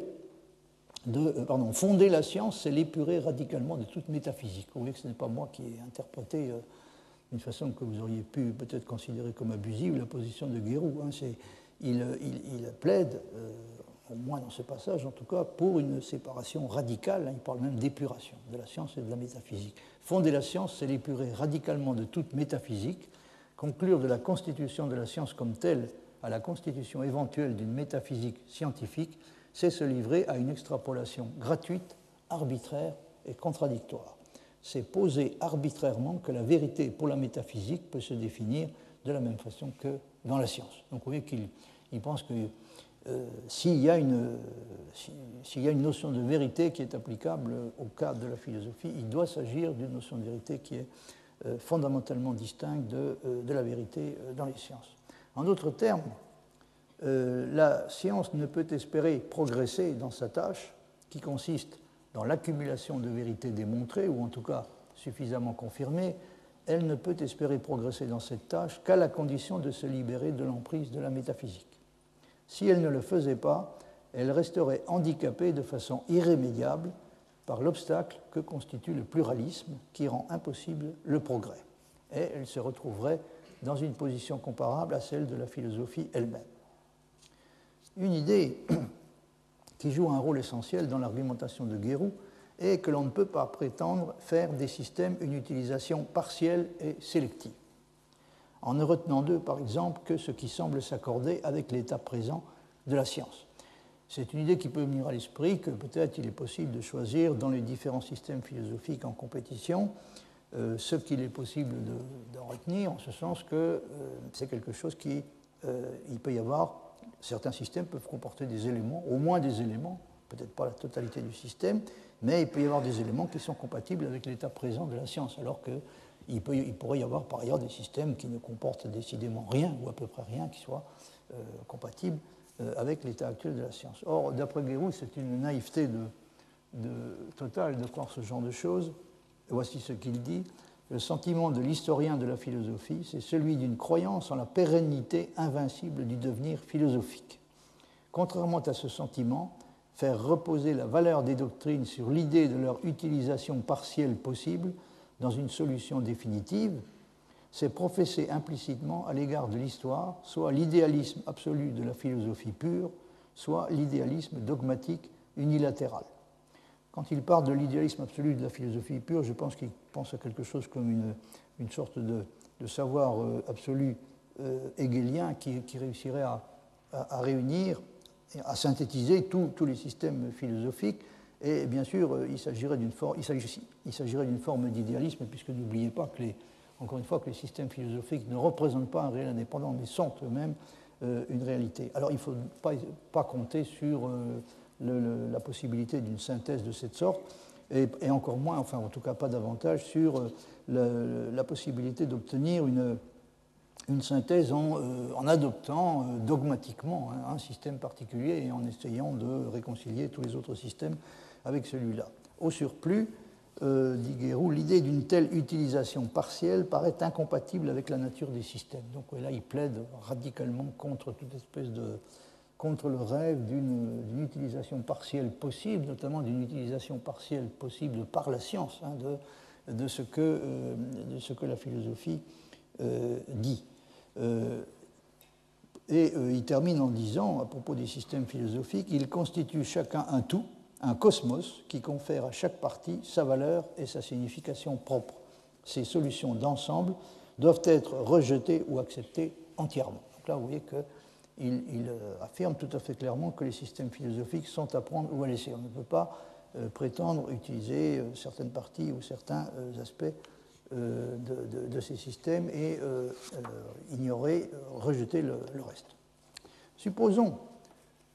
de, pardon, fonder la science, c'est l'épurer radicalement de toute métaphysique. Vous voyez que ce n'est pas moi qui ai interprété d'une façon que vous auriez pu peut-être considérer comme abusive la position de Guérou. Hein. il, plaide, euh, au moins dans ce passage en tout cas, pour une séparation radicale. Hein. il parle même d'épuration de la science et de la métaphysique. Fonder la science, c'est l'épurer radicalement de toute métaphysique. Conclure de la constitution de la science comme telle à la constitution éventuelle d'une métaphysique scientifique, c'est se livrer à une extrapolation gratuite, arbitraire et contradictoire c'est poser arbitrairement que la vérité pour la métaphysique peut se définir de la même façon que dans la science. Donc vous voyez qu'il pense que euh, s'il y, a une, notion de vérité qui est applicable au cadre de la philosophie, il doit s'agir d'une notion de vérité qui est euh, fondamentalement distincte de, euh, de, la vérité dans les sciences. En d'autres termes, la science ne peut espérer progresser dans sa tâche qui consiste dans l'accumulation de vérités démontrées, ou en tout cas suffisamment confirmées, elle ne peut espérer progresser dans cette tâche qu'à la condition de se libérer de l'emprise de la métaphysique. Si elle ne le faisait pas, elle resterait handicapée de façon irrémédiable par l'obstacle que constitue le pluralisme qui rend impossible le progrès. Et elle se retrouverait dans une position comparable à celle de la philosophie elle-même. Une idée qui joue un rôle essentiel dans l'argumentation de Guérou, et que l'on ne peut pas prétendre faire des systèmes une utilisation partielle et sélective, en ne retenant d'eux, par exemple, que ce qui semble s'accorder avec l'état présent de la science. C'est une idée qui peut venir à l'esprit que peut-être il est possible de choisir dans les différents systèmes philosophiques en compétition euh, ce qu'il est possible d'en retenir, en ce sens que euh, c'est quelque chose qui, euh, il peut y avoir certains systèmes peuvent comporter des éléments, au moins des éléments, peut-être pas la totalité du système, mais il peut y avoir des éléments qui sont compatibles avec l'état présent de la science, alors qu'il il pourrait y avoir par ailleurs des systèmes qui ne comportent décidément rien, ou à peu près rien, qui soit euh, compatible euh, avec l'état actuel de la science. Or, d'après Guérou, c'est une naïveté totale de croire ce genre de choses. voici ce qu'il dit. Le sentiment de l'historien de la philosophie, c'est celui d'une croyance en la pérennité invincible du devenir philosophique. Contrairement à ce sentiment, faire reposer la valeur des doctrines sur l'idée de leur utilisation partielle possible dans une solution définitive, c'est professer implicitement à l'égard de l'histoire soit l'idéalisme absolu de la philosophie pure, soit l'idéalisme dogmatique unilatéral. Quand il parle de l'idéalisme absolu de la philosophie pure, je pense qu'il pense à quelque chose comme une, une sorte de, savoir euh, absolu euh, hegelien qui, réussirait à, à, réunir, à synthétiser tous les systèmes philosophiques. Et bien sûr, euh, il s'agirait d'une forme, d'idéalisme, puisque n'oubliez pas que les, encore une fois, que les systèmes philosophiques ne représentent pas un réel indépendant, mais sont eux-mêmes une réalité. Alors il ne faut pas, pas compter sur la possibilité d'une synthèse de cette sorte, et, encore moins, enfin en tout cas pas davantage, sur euh, la possibilité d'obtenir une, synthèse en, euh, adoptant euh, dogmatiquement hein, un système particulier et en essayant de réconcilier tous les autres systèmes avec celui-là. Au surplus, dit Guérou, l'idée d'une telle utilisation partielle paraît incompatible avec la nature des systèmes. Donc là, il plaide radicalement contre toute espèce de, contre le rêve d'une utilisation partielle possible, notamment d'une utilisation partielle possible par la science hein, de, de, ce que, euh, de, ce que, la philosophie euh, dit. Euh, et il termine en disant, à propos des systèmes philosophiques, ils constituent chacun un tout, un cosmos qui confère à chaque partie sa valeur et sa signification propre. Ces solutions d'ensemble doivent être rejetées ou acceptées entièrement. Donc là, vous voyez que il, euh, affirme tout à fait clairement que les systèmes philosophiques sont à prendre ou à laisser. On ne peut pas euh, prétendre utiliser euh, certaines parties ou certains aspects de, ces systèmes et ignorer, rejeter le, reste. Supposons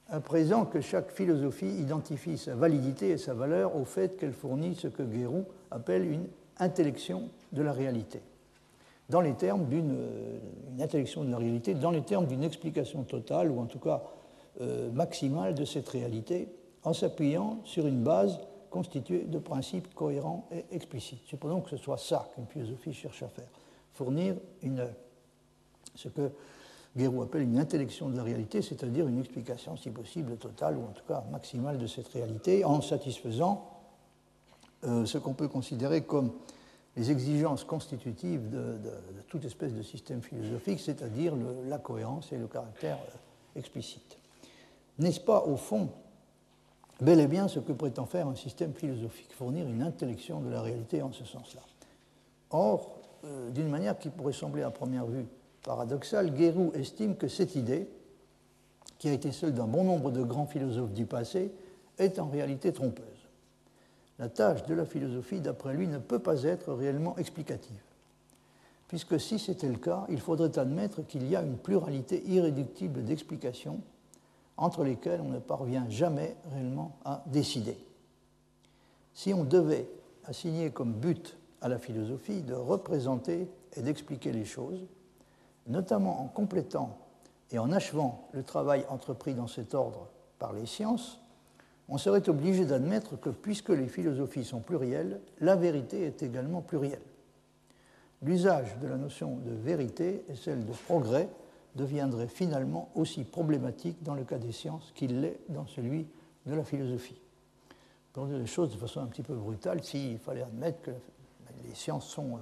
à présent que chaque philosophie identifie sa validité et sa valeur au fait qu'elle fournit ce que Guérou appelle une intellection de la réalité dans les termes d'une euh, intellection de la réalité, dans les termes d'une explication totale, ou en tout cas euh, maximale de cette réalité, en s'appuyant sur une base constituée de principes cohérents et explicites. Supposons que ce soit ça qu'une philosophie cherche à faire, fournir une, ce que Guérou appelle une intellection de la réalité, c'est-à-dire une explication, si possible, totale, ou en tout cas maximale de cette réalité, en satisfaisant euh, ce qu'on peut considérer comme les exigences constitutives de, toute espèce de système philosophique, c'est-à-dire la cohérence et le caractère euh, explicite. N'est-ce pas, au fond, bel et bien ce que prétend faire un système philosophique, fournir une intellection de la réalité en ce sens-là? Or, euh, d'une manière qui pourrait sembler à première vue paradoxale, Guérou estime que cette idée, qui a été celle d'un bon nombre de grands philosophes du passé, est en réalité trompeuse la tâche de la philosophie, d'après lui, ne peut pas être réellement explicative. Puisque si c'était le cas, il faudrait admettre qu'il y a une pluralité irréductible d'explications entre lesquelles on ne parvient jamais réellement à décider. Si on devait assigner comme but à la philosophie de représenter et d'expliquer les choses, notamment en complétant et en achevant le travail entrepris dans cet ordre par les sciences, on serait obligé d'admettre que puisque les philosophies sont plurielles, la vérité est également plurielle. L'usage de la notion de vérité et celle de progrès deviendrait finalement aussi problématique dans le cas des sciences qu'il l'est dans celui de la philosophie. Pour dire les choses de façon un petit peu brutale, s'il fallait admettre que les sciences sont euh,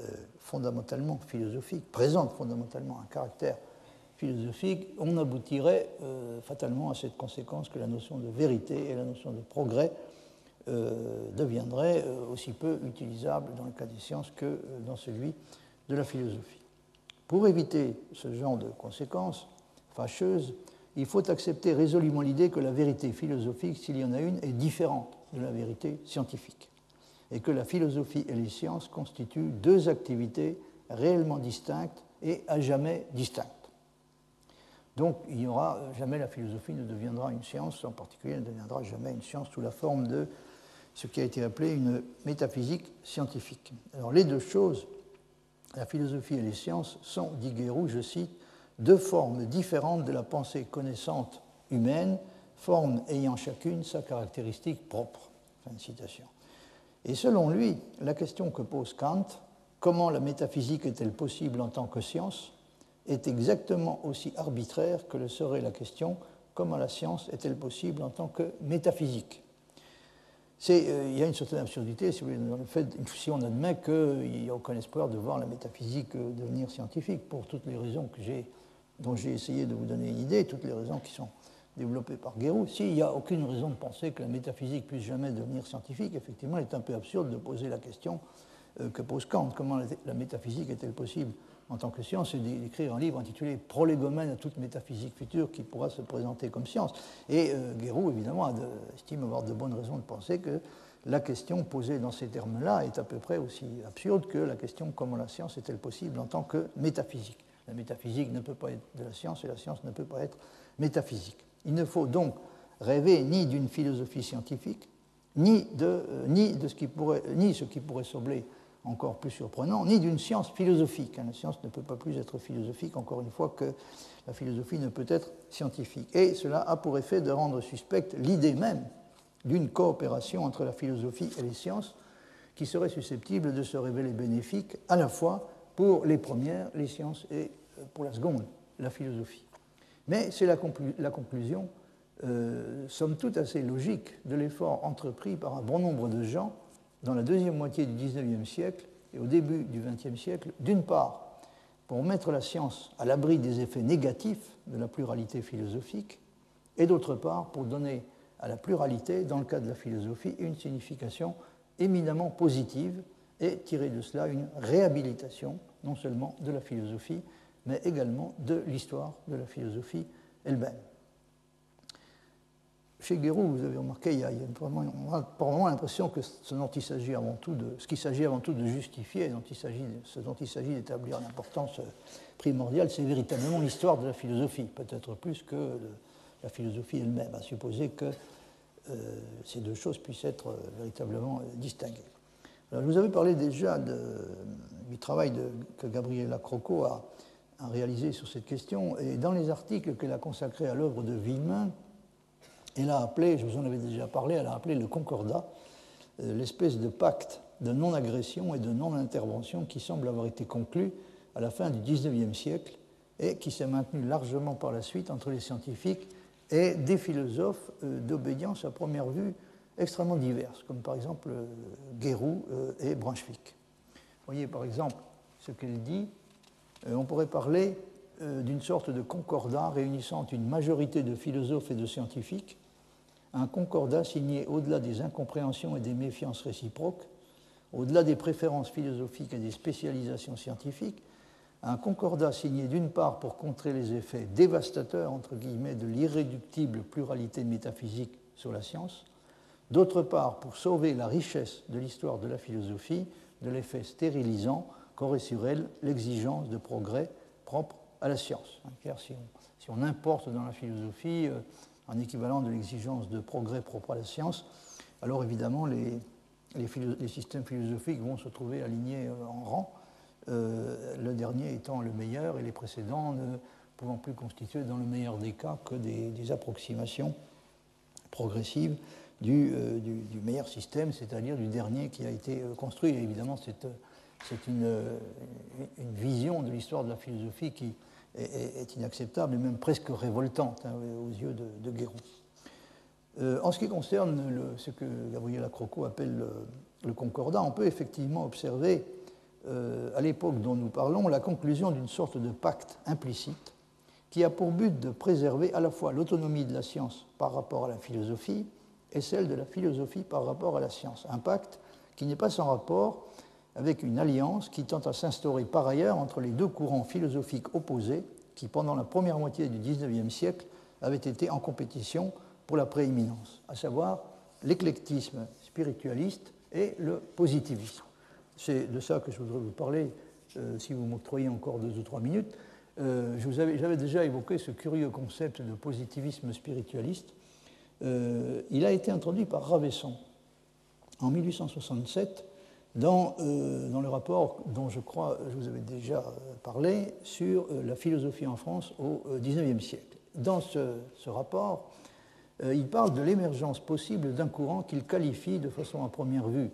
euh, fondamentalement philosophiques, présentent fondamentalement un caractère on aboutirait euh, fatalement à cette conséquence que la notion de vérité et la notion de progrès euh, deviendraient euh, aussi peu utilisables dans le cas des sciences que dans celui de la philosophie. Pour éviter ce genre de conséquences fâcheuses, il faut accepter résolument l'idée que la vérité philosophique, s'il y en a une, est différente de la vérité scientifique, et que la philosophie et les sciences constituent deux activités réellement distinctes et à jamais distinctes. Donc, il n'y aura jamais la philosophie ne deviendra une science, en particulier ne deviendra jamais une science sous la forme de ce qui a été appelé une métaphysique scientifique. Alors, les deux choses, la philosophie et les sciences, sont, dit Guérou, je cite, deux formes différentes de la pensée connaissante humaine, formes ayant chacune sa caractéristique propre. Fin de citation. Et selon lui, la question que pose Kant, comment la métaphysique est-elle possible en tant que science est exactement aussi arbitraire que le serait la question comment la science est-elle possible en tant que métaphysique euh, il y a une certaine absurdité si, on admet qu'il n'y a aucun espoir de voir la métaphysique euh, devenir scientifique, pour toutes les raisons dont j'ai essayé de vous donner une idée, toutes les raisons qui sont développées par Guérou. S'il n'y a aucune raison de penser que la métaphysique puisse jamais devenir scientifique, effectivement, il est un peu absurde de poser la question euh, que pose Kant. Comment la métaphysique est-elle possible en tant que science, c'est d'écrire un livre intitulé Prolégomène à toute métaphysique future qui pourra se présenter comme science. Et euh, évidemment, estime avoir de bonnes raisons de penser que la question posée dans ces termes-là est à peu près aussi absurde que la question comment la science est-elle possible en tant que métaphysique? La métaphysique ne peut pas être de la science et la science ne peut pas être métaphysique. Il ne faut donc rêver ni d'une philosophie scientifique, ni de, euh, de ce, qui pourrait, ce qui pourrait sembler encore plus surprenant, ni d'une science philosophique. La science ne peut pas plus être philosophique, encore une fois, que la philosophie ne peut être scientifique. Et cela a pour effet de rendre suspecte l'idée même d'une coopération entre la philosophie et les sciences qui serait susceptible de se révéler bénéfique à la fois pour les premières, les sciences, et pour la seconde, la philosophie. Mais c'est la, conclusion, euh, somme toute assez logique, de l'effort entrepris par un bon nombre de gens dans la deuxième moitié du XIXe siècle et au début du XXe siècle, d'une part, pour mettre la science à l'abri des effets négatifs de la pluralité philosophique, et d'autre part, pour donner à la pluralité, dans le cas de la philosophie, une signification éminemment positive et tirer de cela une réhabilitation, non seulement de la philosophie, mais également de l'histoire de la philosophie elle-même. Chez Guérou, vous avez remarqué, il y a, vraiment, on a vraiment l'impression que ce dont il s'agit avant tout de, ce qu'il s'agit avant tout de justifier, ce dont il s'agit d'établir l'importance primordiale, c'est véritablement l'histoire de la philosophie, peut-être plus que la philosophie elle-même, à supposer que euh, ces deux choses puissent être euh, véritablement distinguées. Alors, je vous avais parlé déjà du travail que Gabriela Croco a, a, réalisé sur cette question, et dans les articles qu'elle a consacrés à l'œuvre de Villemin, elle a appelé, je vous en avais déjà parlé, elle a appelé le concordat, euh, l'espèce de pacte de non-agression et de non-intervention qui semble avoir été conclu à la fin du XIXe siècle et qui s'est maintenu largement par la suite entre les scientifiques et des philosophes euh, d'obédience à première vue extrêmement diverses, comme par exemple euh, Guérou et Brunswick. Voyez par exemple ce qu'elle dit. On pourrait parler d'une sorte de concordat réunissant une majorité de philosophes et de scientifiques un concordat signé au-delà des incompréhensions et des méfiances réciproques, au-delà des préférences philosophiques et des spécialisations scientifiques, un concordat signé d'une part pour contrer les effets dévastateurs entre guillemets de l'irréductible pluralité métaphysique sur la science, d'autre part pour sauver la richesse de l'histoire de la philosophie de l'effet stérilisant qu'aurait sur elle l'exigence de progrès propre à la science. Car si on, si on importe dans la philosophie euh, en équivalent de l'exigence de progrès propre à la science, alors évidemment les, systèmes philosophiques vont se trouver alignés euh, en rang, euh, le dernier étant le meilleur et les précédents ne pouvant plus constituer dans le meilleur des cas que des, approximations progressives du, euh, du, meilleur système, c'est-à-dire du dernier qui a été construit. Évidemment, c'est une, vision de l'histoire de la philosophie qui, est, inacceptable et même presque révoltante hein, aux yeux de, de Guéron. Euh, en ce qui concerne ce que Gabriel Croco appelle le, concordat, on peut effectivement observer, euh, à l'époque dont nous parlons, la conclusion d'une sorte de pacte implicite qui a pour but de préserver à la fois l'autonomie de la science par rapport à la philosophie et celle de la philosophie par rapport à la science. Un pacte qui n'est pas sans rapport avec une alliance qui tente à s'instaurer par ailleurs entre les deux courants philosophiques opposés qui, pendant la première moitié du XIXe siècle, avaient été en compétition pour la prééminence, à savoir l'éclectisme spiritualiste et le positivisme. C'est de ça que je voudrais vous parler, euh, si vous m'octroyez encore deux ou trois minutes. Euh, J'avais déjà évoqué ce curieux concept de positivisme spiritualiste. Euh, il a été introduit par Ravesson en 1867 euh, dans, le rapport dont je crois je vous avais déjà euh, parlé sur euh, la philosophie en France au XIXe siècle. Dans ce, rapport, il parle de l'émergence possible d'un courant qu'il qualifie de façon à première vue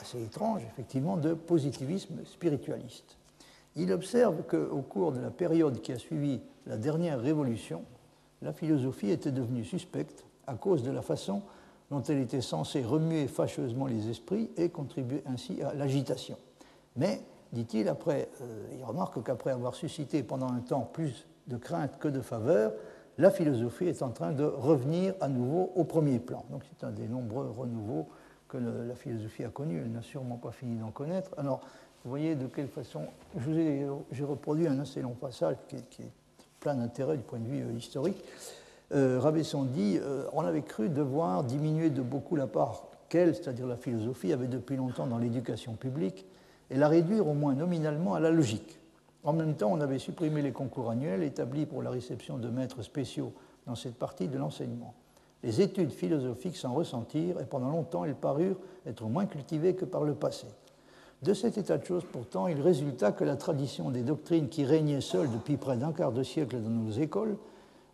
assez étrange, effectivement, de positivisme spiritualiste. Il observe qu'au cours de la période qui a suivi la dernière révolution, la philosophie était devenue suspecte à cause de la façon dont elle était censée remuer fâcheusement les esprits et contribuer ainsi à l'agitation. Mais, dit-il, après, euh, il remarque qu'après avoir suscité pendant un temps plus de crainte que de faveur, la philosophie est en train de revenir à nouveau au premier plan. Donc c'est un des nombreux renouveaux que la philosophie a connus. Elle n'a sûrement pas fini d'en connaître. Alors, vous voyez de quelle façon. J'ai reproduit un assez long passage qui, qui est plein d'intérêt du point de vue euh, historique euh, Rabesson dit euh, on avait cru devoir diminuer de beaucoup la part qu'elle, c'est-à-dire la philosophie, avait depuis longtemps dans l'éducation publique et la réduire au moins nominalement à la logique. En même temps, on avait supprimé les concours annuels établis pour la réception de maîtres spéciaux dans cette partie de l'enseignement. Les études philosophiques s'en ressentirent et pendant longtemps elles parurent être moins cultivées que par le passé. De cet état de choses, pourtant, il résulta que la tradition des doctrines qui régnait seule depuis près d'un quart de siècle dans nos écoles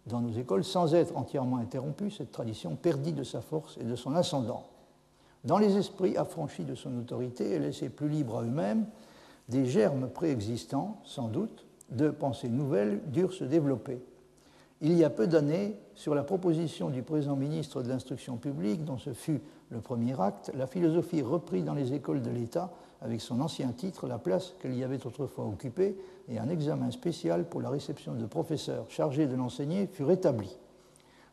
dans nos écoles, sans être entièrement interrompue, cette tradition perdit de sa force et de son ascendant. Dans les esprits affranchis de son autorité et laissés plus libres à eux-mêmes, des germes préexistants, sans doute, de pensées nouvelles durent se développer. il y a peu d'années, sur la proposition du présent ministre de l'Instruction publique, dont ce fut le premier acte, la philosophie reprit dans les écoles de l'État, avec son ancien titre, la place qu'elle y avait autrefois occupée, et un examen spécial pour la réception de professeurs chargés de l'enseigner fut rétabli.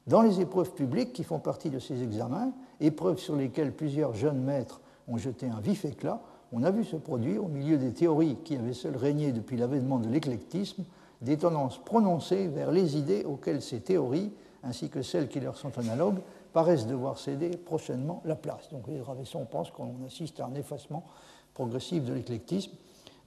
Dans les épreuves publiques qui font partie de ces examens, épreuves sur lesquelles plusieurs jeunes maîtres ont jeté un vif éclat, on a vu se produire, au milieu des théories qui avaient seules régné depuis l'avènement de l'éclectisme, des tendances prononcées vers les idées auxquelles ces théories, ainsi que celles qui leur sont analogues, paraissent devoir céder prochainement la place. Donc les Ravesson pense qu'on assiste à un effacement progressif de l'éclectisme,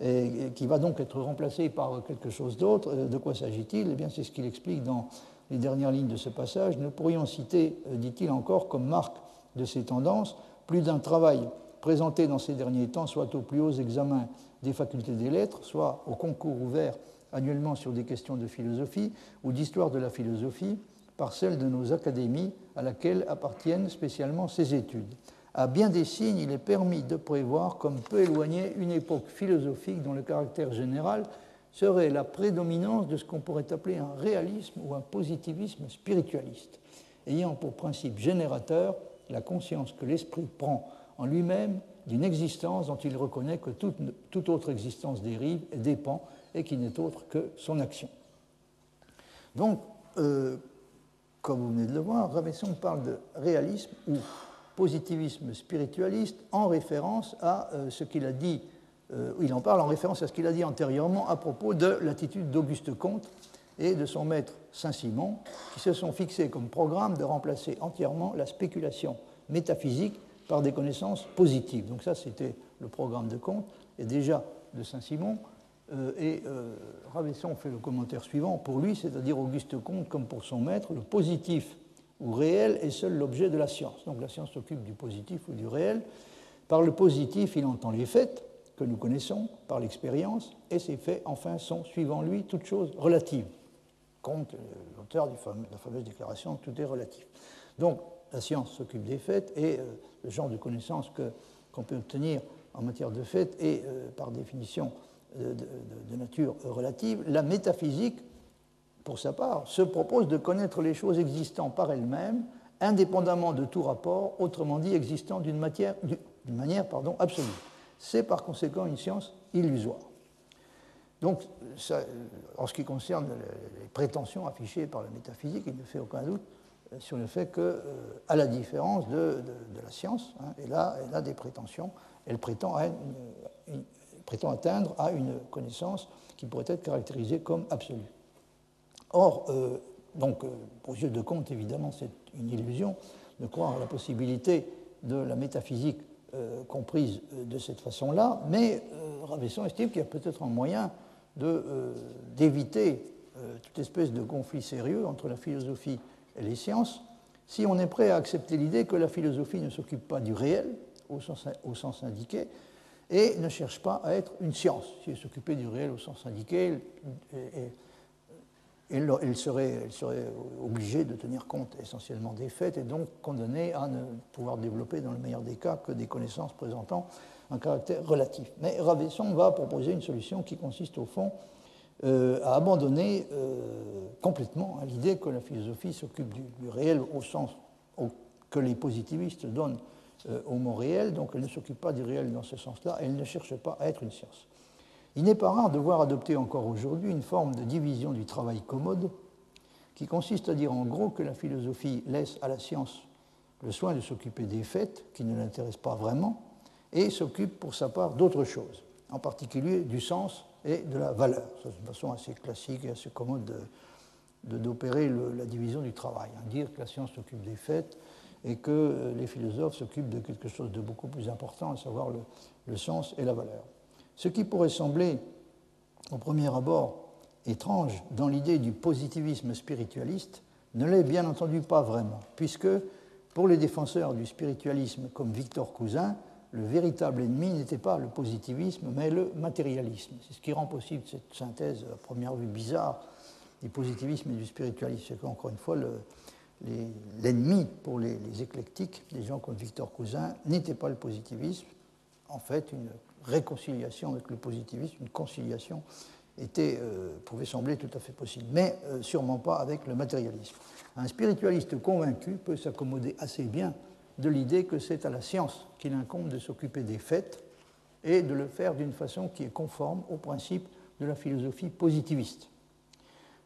et qui va donc être remplacé par quelque chose d'autre. Euh, de quoi s'agit-il? Eh bien, c'est ce qu'il explique dans les dernières lignes de ce passage. Nous pourrions citer, euh, dit-il encore, comme marque de ces tendances, plus d'un travail présenté dans ces derniers temps, soit aux plus hauts examens des facultés des lettres, soit au concours ouvert annuellement sur des questions de philosophie ou d'histoire de la philosophie par celle de nos académies à laquelle appartiennent spécialement ces études. À bien des signes, il est permis de prévoir comme peu éloigné une époque philosophique dont le caractère général serait la prédominance de ce qu'on pourrait appeler un réalisme ou un positivisme spiritualiste, ayant pour principe générateur la conscience que l'esprit prend en lui-même d'une existence dont il reconnaît que toute, toute autre existence dérive et dépend et qui n'est autre que son action. Donc, euh, comme vous venez de le voir, Ravesson parle de réalisme ou positivisme spiritualiste en référence à euh, ce qu'il a dit, euh, il en parle en référence à ce qu'il a dit antérieurement à propos de l'attitude d'Auguste Comte et de son maître Saint-Simon, qui se sont fixés comme programme de remplacer entièrement la spéculation métaphysique par des connaissances positives. Donc ça, c'était le programme de Comte, et déjà de Saint-Simon, euh, et euh, Ravesson fait le commentaire suivant. Pour lui, c'est-à-dire Auguste Comte, comme pour son maître, le positif ou réel est seul l'objet de la science. Donc la science s'occupe du positif ou du réel. Par le positif, il entend les faits que nous connaissons par l'expérience, et ces faits, enfin, sont, suivant lui, toutes choses relatives. Comte, l'auteur de la fameuse déclaration, tout est relatif. Donc la science s'occupe des faits, et euh, le genre de connaissances qu'on peut obtenir en matière de faits est, par définition, de, nature relative, la métaphysique, pour sa part, se propose de connaître les choses existant par elles-mêmes, indépendamment de tout rapport, autrement dit existant d'une manière pardon, absolue. C'est par conséquent une science illusoire. Donc, en ce qui concerne les prétentions affichées par la métaphysique, il ne fait aucun doute sur le fait que, euh, à la différence de, la science, hein, elle, a, elle, a, des prétentions, elle prétend prétend atteindre à une connaissance qui pourrait être caractérisée comme absolue. Or, euh, donc, euh, aux yeux de Comte, évidemment, c'est une illusion de croire à la possibilité de la métaphysique euh, comprise de cette façon-là, mais Ravesson estime qu'il y a peut-être un moyen d'éviter toute espèce de conflit sérieux entre la philosophie et les sciences si on est prêt à accepter l'idée que la philosophie ne s'occupe pas du réel au sens indiqué, et ne cherche pas à être une science. Si elle s'occupait du réel au sens indiqué, elle, serait, obligée de tenir compte essentiellement des faits et donc condamnée à ne pouvoir développer, dans le meilleur des cas, que des connaissances présentant un caractère relatif. Mais Ravesson va proposer une solution qui consiste au fond euh, à abandonner euh, complètement l'idée que la philosophie s'occupe du, du, réel au sens que les positivistes donnent euh, au mot réel, donc elle ne s'occupe pas du réel dans ce sens-là, elle ne cherche pas à être une science. Il n'est pas rare de voir adopter encore aujourd'hui une forme de division du travail commode qui consiste à dire en gros que la philosophie laisse à la science le soin de s'occuper des faits qui ne l'intéressent pas vraiment et s'occupe pour sa part d'autres choses, en particulier du sens et de la valeur. C'est une façon assez classique et assez commode d'opérer la division du travail. Hein. Dire que la science s'occupe des faits et que euh, les philosophes s'occupent de quelque chose de beaucoup plus important, à savoir le, sens et la valeur. Ce qui pourrait sembler, au premier abord, étrange dans l'idée du positivisme spiritualiste, ne l'est bien entendu pas vraiment, puisque pour les défenseurs du spiritualisme comme Victor Cousin, le véritable ennemi n'était pas le positivisme, mais le matérialisme. C'est ce qui rend possible cette synthèse à première vue bizarre du positivisme et du spiritualisme. C'est qu'encore une fois, le, l'ennemi pour les, éclectiques, les gens comme Victor Cousin, n'était pas le positivisme, en fait une réconciliation avec le positivisme, une conciliation était, pouvait sembler tout à fait possible, mais sûrement pas avec le matérialisme. Un spiritualiste convaincu peut s'accommoder assez bien de l'idée que c'est à la science qu'il incombe de s'occuper des faits et de le faire d'une façon qui est conforme aux principes de la philosophie positiviste.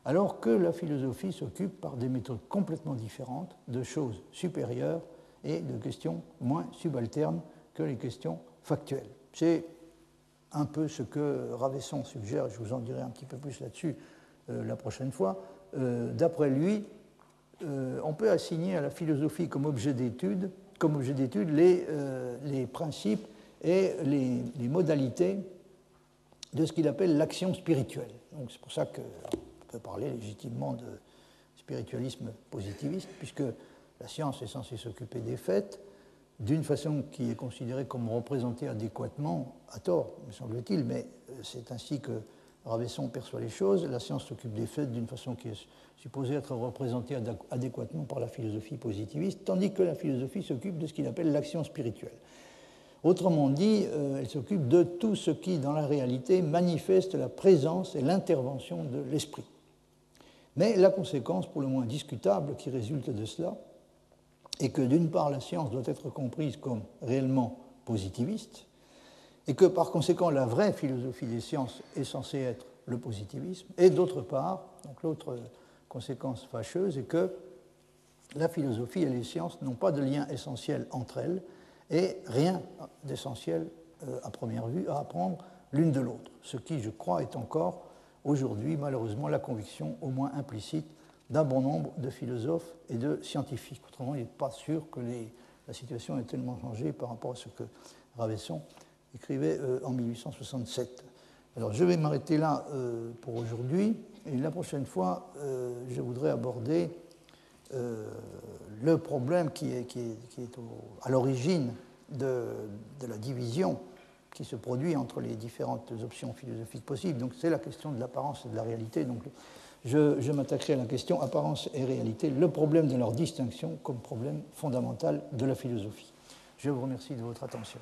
Alors que la philosophie s'occupe par des méthodes complètement différentes de choses supérieures et de questions moins subalternes que les questions factuelles. C'est un peu ce que Ravesson suggère, je vous en dirai un petit peu plus là-dessus euh, la prochaine fois. Euh, d'après lui, euh, on peut assigner à la philosophie comme objet d'étude, comme objet d'étude les, principes et les, modalités de ce qu'il appelle l'action spirituelle. C'est pour ça qu'on peut parler légitimement de spiritualisme positiviste, puisque la science est censée s'occuper des faits d'une façon qui est considérée comme représentée adéquatement, à tort, me semble-t-il, mais c'est ainsi que Ravesson perçoit les choses. La science s'occupe des faits d'une façon qui est supposée être représentée adéquatement par la philosophie positiviste, tandis que la philosophie s'occupe de ce qu'il appelle l'action spirituelle. Autrement dit, euh, elle s'occupe de tout ce qui, dans la réalité, manifeste la présence et l'intervention de l'esprit. Mais la conséquence, pour le moins discutable, qui résulte de cela, est que d'une part, la science doit être comprise comme réellement positiviste, et que par conséquent la vraie philosophie des sciences est censée être le positivisme, et d'autre part, donc l'autre conséquence fâcheuse est que la philosophie et les sciences n'ont pas de lien essentiel entre elles, et rien d'essentiel euh, à première vue à apprendre l'une de l'autre, ce qui, je crois, est encore aujourd'hui malheureusement la conviction au moins implicite d'un bon nombre de philosophes et de scientifiques. Autrement, il n'est pas sûr que la situation ait tellement changé par rapport à ce que Ravesson écrivait euh, en 1867. Alors je vais m'arrêter là euh, pour aujourd'hui et la prochaine fois euh, je voudrais aborder le problème qui est, à l'origine de, de, la division qui se produit entre les différentes options philosophiques possibles. Donc c'est la question de l'apparence et de la réalité. Donc je, m'attaquerai à la question apparence et réalité, le problème de leur distinction comme problème fondamental de la philosophie. Je vous remercie de votre attention.